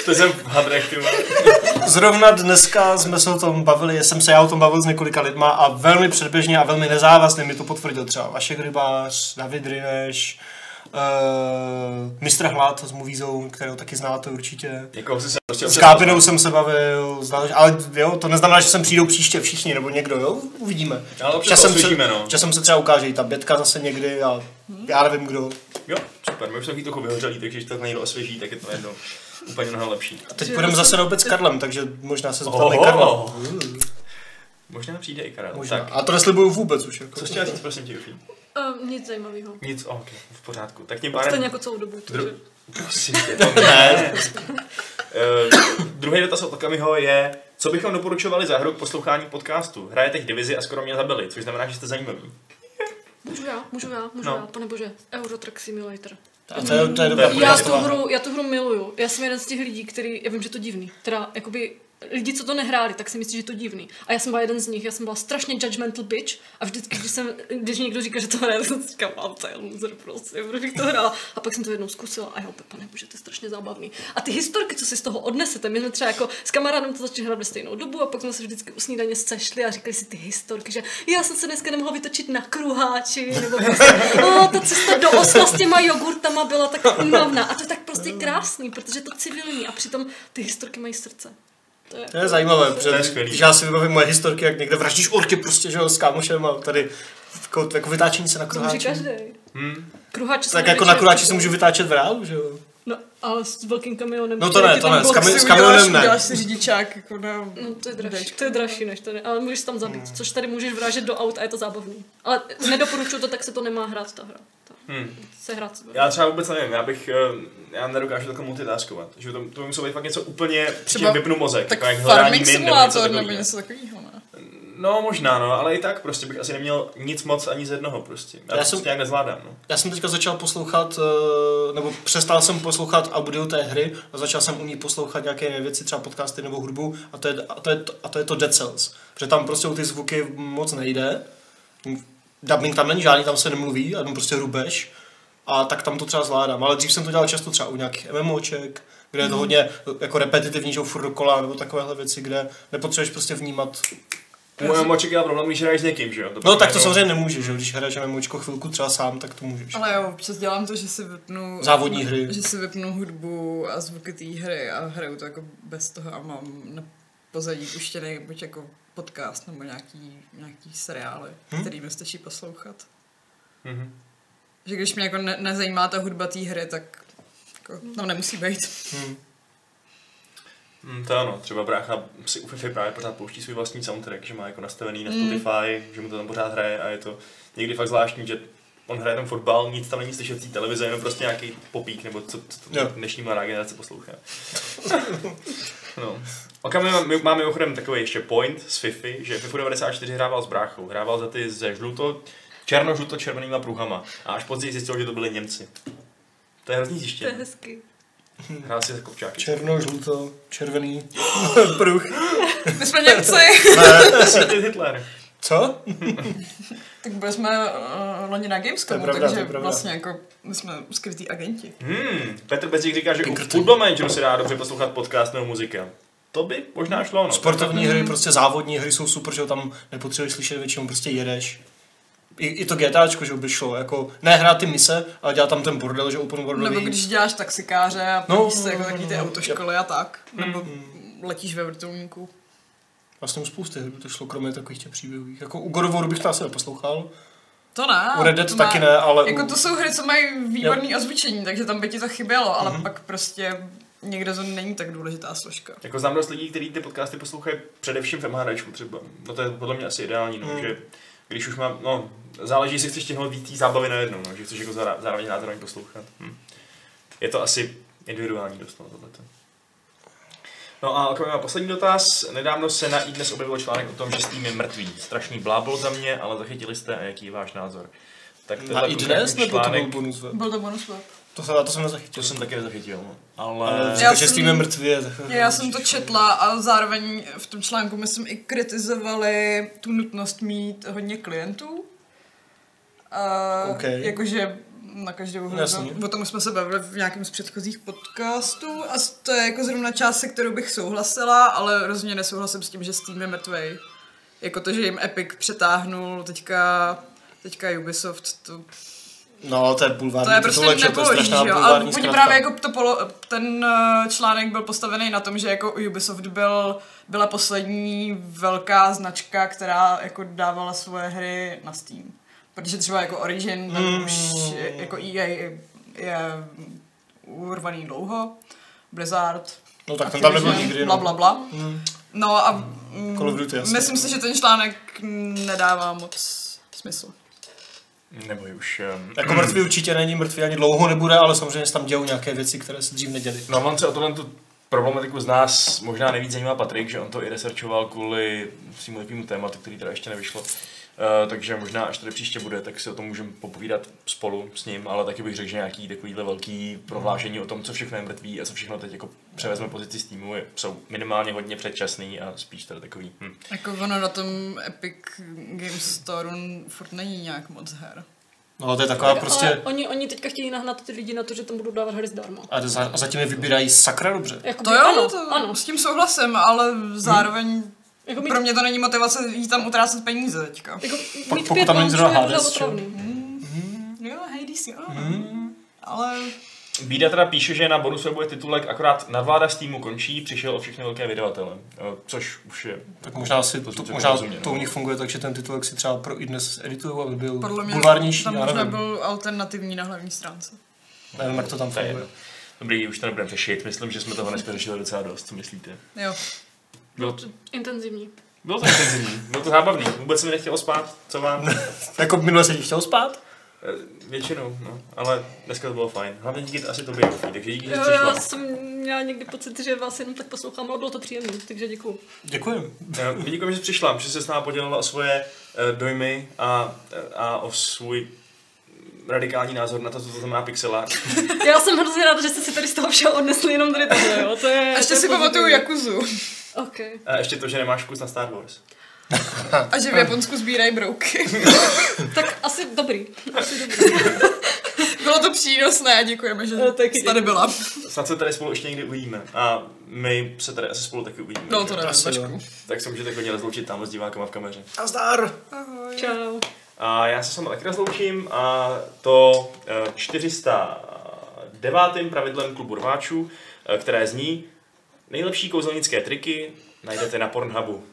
To jsem v hadrech. Zrovna dneska jsme se o tom bavili, jsem se já o tom bavil s několika lidma a velmi předběžně a velmi nezávazně mi to potvrdil třeba Vašek Rybář, David Rineš, uh, Mistr Hlad z Movie Zone, kterého taky znáte určitě. Jako se prostě S Kápinou jsem se bavil, s dal- ale jo, to neznamená, že sem přijdou příště všichni nebo někdo, jo, uvidíme. Ale občas se, osvěžíme, no. časem se třeba ukáže i ta Bětka zase někdy a já nevím kdo. Jo, super, my už jsme trochu vyhořelí, takže když to někdo osvěží, tak je to jedno úplně mnohem lepší. A teď půjdeme zase na obec s Karlem, takže možná se zeptáme Oho. Karla. Možná přijde i Karel. Možná. Tak, A to neslibuju vůbec už. Jako. co jsi chtěla říct, prosím tě, Jufi? Uh, nic zajímavého. Nic, ok, v pořádku. Tak tím Stejně pádem... jako celou dobu. Takže... Dru- Prosím tě, to ne. Uh, druhý dotaz od Okamiho je, co bychom doporučovali za hru k poslouchání podcastu? Hrajete v divizi a skoro mě zabili, což znamená, že jste zajímavý. Můžu já, můžu já, můžu No. já, pane bože. Euro Truck Simulator. A to je, to je dobrá Já Já tu, hru, já tu hru miluju. Já jsem jeden z těch lidí, který, já vím, že to divný, teda jakoby lidi, co to nehráli, tak si myslí, že je to divný. A já jsem byla jeden z nich, já jsem byla strašně judgmental bitch a vždycky, když, jsem, když někdo říká, že to hraje, tak jsem říkala, wow, to je loser prostě, proč bych to hrála. A pak jsem to jednou zkusila a jo, pane bože, to je strašně zábavný. A ty historky, co si z toho odnesete, my jsme třeba jako s kamarádem to začali hrát ve stejnou dobu a pak jsme se vždycky u snídaně sešli a říkali si ty historky, že já jsem se dneska nemohla vytočit na kruháči, nebo prostě, o, ta cesta do Osla s těma jogurtama byla tak únavná. A to je tak prostě krásný, protože to civilní a přitom ty historky mají srdce. To je, To je zajímavé, To je protože skvělý. když já si vybavím moje historky, jak někde vraždíš orky prostě, že jo, s kámošem a tady jako, jako vytáčení se na to může kruháči. každý. Hmm. Kruháč Tak jako na kruháči se můžu vytáčet v reálu, že jo? No, ale s velkým kamionem. No to ne, to ne, s kami- Si s kamionem ne. Uděláš si řidičák jako na... No, to je dražší, to je dražší než to, ne, ale můžeš tam zabít, což tady můžeš vrážet do aut a je to zábavný. Ale nedoporučuju to, tak se to nemá hrát ta hra. Hmm. se hrát sebe. Já třeba vůbec nevím, já bych, eh, já nedokážu takhle multitaskovat. Že to, to by muselo být fakt něco úplně, Třeba- vypnu mozek. Tak jako jak hledání farming min nebo něco simulátor nebo takového. něco takového, ne? No možná, no, ale i tak prostě bych asi neměl nic moc ani z jednoho prostě. Já, Já to jsem- prostě nějak nezvládám, no. Já jsem teďka začal poslouchat, eh, nebo přestal jsem poslouchat audio té hry a začal jsem u ní poslouchat nějaké věci, třeba podcasty nebo hudbu a to je, a to, je, to, a to, je to Dead Cells. Protože tam prostě u ty zvuky moc nejde. Dubbing tam není žádný, tam se nemluví, a jenom prostě rubeš. A tak tam to třeba zvládám. Ale dřív jsem to dělal často třeba u nějakých MMOček, kde je to hodně jako repetitivní, že furt dokola, nebo takovéhle věci, kde nepotřebuješ prostě vnímat. U MMOček je problém, když hraješ s někým, že jo? No pak tak to samozřejmě nemůžeš, že jo, když hraješ MMOčko chvilku třeba sám, tak to můžeš. Ale jo, občas dělám to, že si vypnu... Závodní hry. Že si vypnu hudbu a zvuky té hry a hraju to jako bez toho a mám na pozadí puštěný buď jako podcast nebo nějaký, nějaký seriály, Hm? hmm? který mi stačí poslouchat. Mhm. Že když mě jako ne- nezajímá ta hudba té hry, tak jako, tam nemusí být. Hmm. Mm, to ano, třeba brácha si u FIFA právě pořád pouští svůj vlastní soundtrack, že má jako nastavený na Mm. Spotify, že mu to tam pořád hraje a je to někdy fakt zvláštní, že on hraje ten fotbal, nic tam není slyšet z té televize, jenom prostě nějaký popík, nebo co, co to dnešní mladá generace poslouchá. <laughs> no. Oka my, my máme mimochodem takový ještě point z FIFA, že FIFA 94 hrával s bráchou, hrával za ty ze žluto, černo-žluto-červenýma pruhama a až později zjistil, že to byli Němci. To je hrozný To je zjištění. hezky. Hrál si za kopčáky. Černo, žluto, červený <gasps> pruh. <laughs> My jsme Němci, Secret <laughs> Hitler. Co? <laughs> tak byli jsme uh, loni na Gamescomu, pravda, takže vlastně jako my jsme skrytí agenti. Hmm, Petr Bezík říká, že u Pinkerton. Football Manageru si dá dobře poslouchat podcast nebo muzika. To by možná šlo, no. Sportovní hry, prostě závodní hry jsou super, že tam nepotřebuješ slyšet většinou, prostě jedeš. I, i to GTAčko, že by šlo, jako ne hrát ty mise, ale dělat tam ten bordel, že open worldový. Nebo když děláš taxikáře a No, no, se no, jako no, taky no, ty no. autoškoly a tak. Nebo Mm. letíš ve vrtulníku. Vlastně u spousty her to šlo, kromě takových těch příběhových. Jako u God of Waru bych to asi neposlouchal. To ne. U Red Dead to taky ne, ale Jako u... to jsou hry, co mají výborný ozvučení, takže tam by ti to chybělo, ale Mhm. pak prostě někde to není tak důležitá složka. Jako znám dost lidí, kteří ty podcasty poslouchají především v MHDčku třeba. No to je podle mě asi ideální, no, Hmm. že když už mám, no, záleží, jestli chceš stihnout víc té zábavy najednou, no, že chceš jako zára- zároveň hrát, zároveň poslouchat. Hm. Je to asi individuální dost, no, tohleto. No a jako mám poslední dotaz. Nedávno se na iDnes objevil článek o tom, že Steam je mrtvý. Strašný blábol za mě, ale zachytili jste a jaký je váš názor? Tak A tenhle i dnes, nebo to byl bonus web? Byl to bonus web. To, se, to jsem nezachytil. to jsem taky nezachytil, no. Ale ale... Já že jsem- je mrtvý. Tak... Já jsem to četla a zároveň v tom článku myslím i kritizovali tu nutnost mít hodně klientů. Uh, OK. Jakože na každou hru. Jasně. O tom jsme se bavili v nějakém z předchozích podcastů a to je jako zrovna část, se kterou bych souhlasila, ale rozhodně nesouhlasím s tím, že Steam je mrtvej. Jako to, že jim Epic přetáhnul teďka, teďka Ubisoft, to, No, to je bulvární to je prostě titulek, že to je strašná jo? Ale bulvární oni zkratka. právě jako to polo, ten eh, článek byl postavený na tom, že jako Ubisoft byl, byla poslední velká značka, která jako dávala svoje hry na Steam. Protože třeba jako Origin, Mm. už je- jako EA je urvaný dlouho, Blizzard, No tak ten tam nebyl nikdy. bla, no. bla, bla. Mm. No a mm, Call of Duty asi. myslím si, že ten článek nedává moc smysl. Nebo už... Um, Jako mrtvý určitě není, mrtvý ani dlouho nebude, ale samozřejmě se tam dějou nějaké věci, které se dřív neděly. No on se o tohle tu problematiku z nás možná nejvíc zajímá Patrik, že on to i researchoval kvůli svým lepímu tématu, který teda ještě nevyšlo. Uh, takže možná až tady příště bude, tak si o tom můžeme popovídat spolu s ním, ale taky bych řekl, že nějaký takovýhle velký prohlášení o tom, co všechno je mrtvý a co všechno teď jako převezme pozici z týmu, je, jsou minimálně hodně předčasný a spíš tady takový. Hm. Jako ono na tom Epic Games Store furt není nějak moc her. No to je taková Tak, prostě... Ale oni, oni teďka chtějí nahnat ty lidi na to, že tam budou dávat hry zdarma. A, za, a zatím je vybírají sakra dobře. Jakoby, To jo, ano, to, ano. s tím souhlasím, ale zároveň Jako mít, pro mě to není motivace jít tam utrácet peníze teďka. jako Pak mít pokud pět tam není zrovna je docela Hades. Jo, Hades, jo. Ale Bída teda píše, že na bonusu bude titulek akorát nadvláda z týmu končí, přišel o všechny velké vydavatele, což už je Tak možná, si, To to, možná rozuměl, to no. u nich funguje tak, že ten titulek si třeba pro i dnes editují, aby byl podle mě bulvárnější, tam možná byl alternativní na hlavní stránce. Nevím, jak to tam funguje. Dobrý, už to nebudeme řešit. Myslím, že jsme toho dneska řešili docela dost. Co myslíte? Jo. Bylo, Intenzivní. bylo to intenzivní, bylo to zábavný. Vůbec se mi nechtělo spát. Co vám? <laughs> Jako minule se ti chtěl spát? Eh, Většinou, no. Ale dneska to bylo fajn. Hlavně díky asi tobě. Takže díky, že Jo, přišla. já jsem měla někdy pocit, že vás jenom tak poslouchám, ale bylo to příjemné, takže děkuju. Děkuji. Eh, My děkujeme, že jsi přišla, že se s námi podělila o svoje eh, dojmy a, a o svůj radikální názor na to, co to znamená pixel <laughs> Já jsem hrozně ráda, že jste si tady z toho všeho odnesli jenom tady tohle, jo. To je, A ještě to je si pamatuju. Jakuzu. OK. A ještě to, že nemáš vkus na Star Wars. <laughs> A že v Japonsku sbírají brouky. <laughs> Tak asi dobrý. Asi dobrý. Bylo to přínosné a děkujeme, že Eh, taky tady byla. Snad se tady spolu ještě někdy uvidíme. A my se tady asi spolu taky uvidíme. No to nevím. Tak se můžete klidně rozloučit tam s divákama v kameře. A zdar! Ahoj. Čau. A já se s vámi taky rozloučím a to eh, 409. pravidlem klubu rváčů, eh, které zní nejlepší kouzelnické triky najdete na Pornhubu.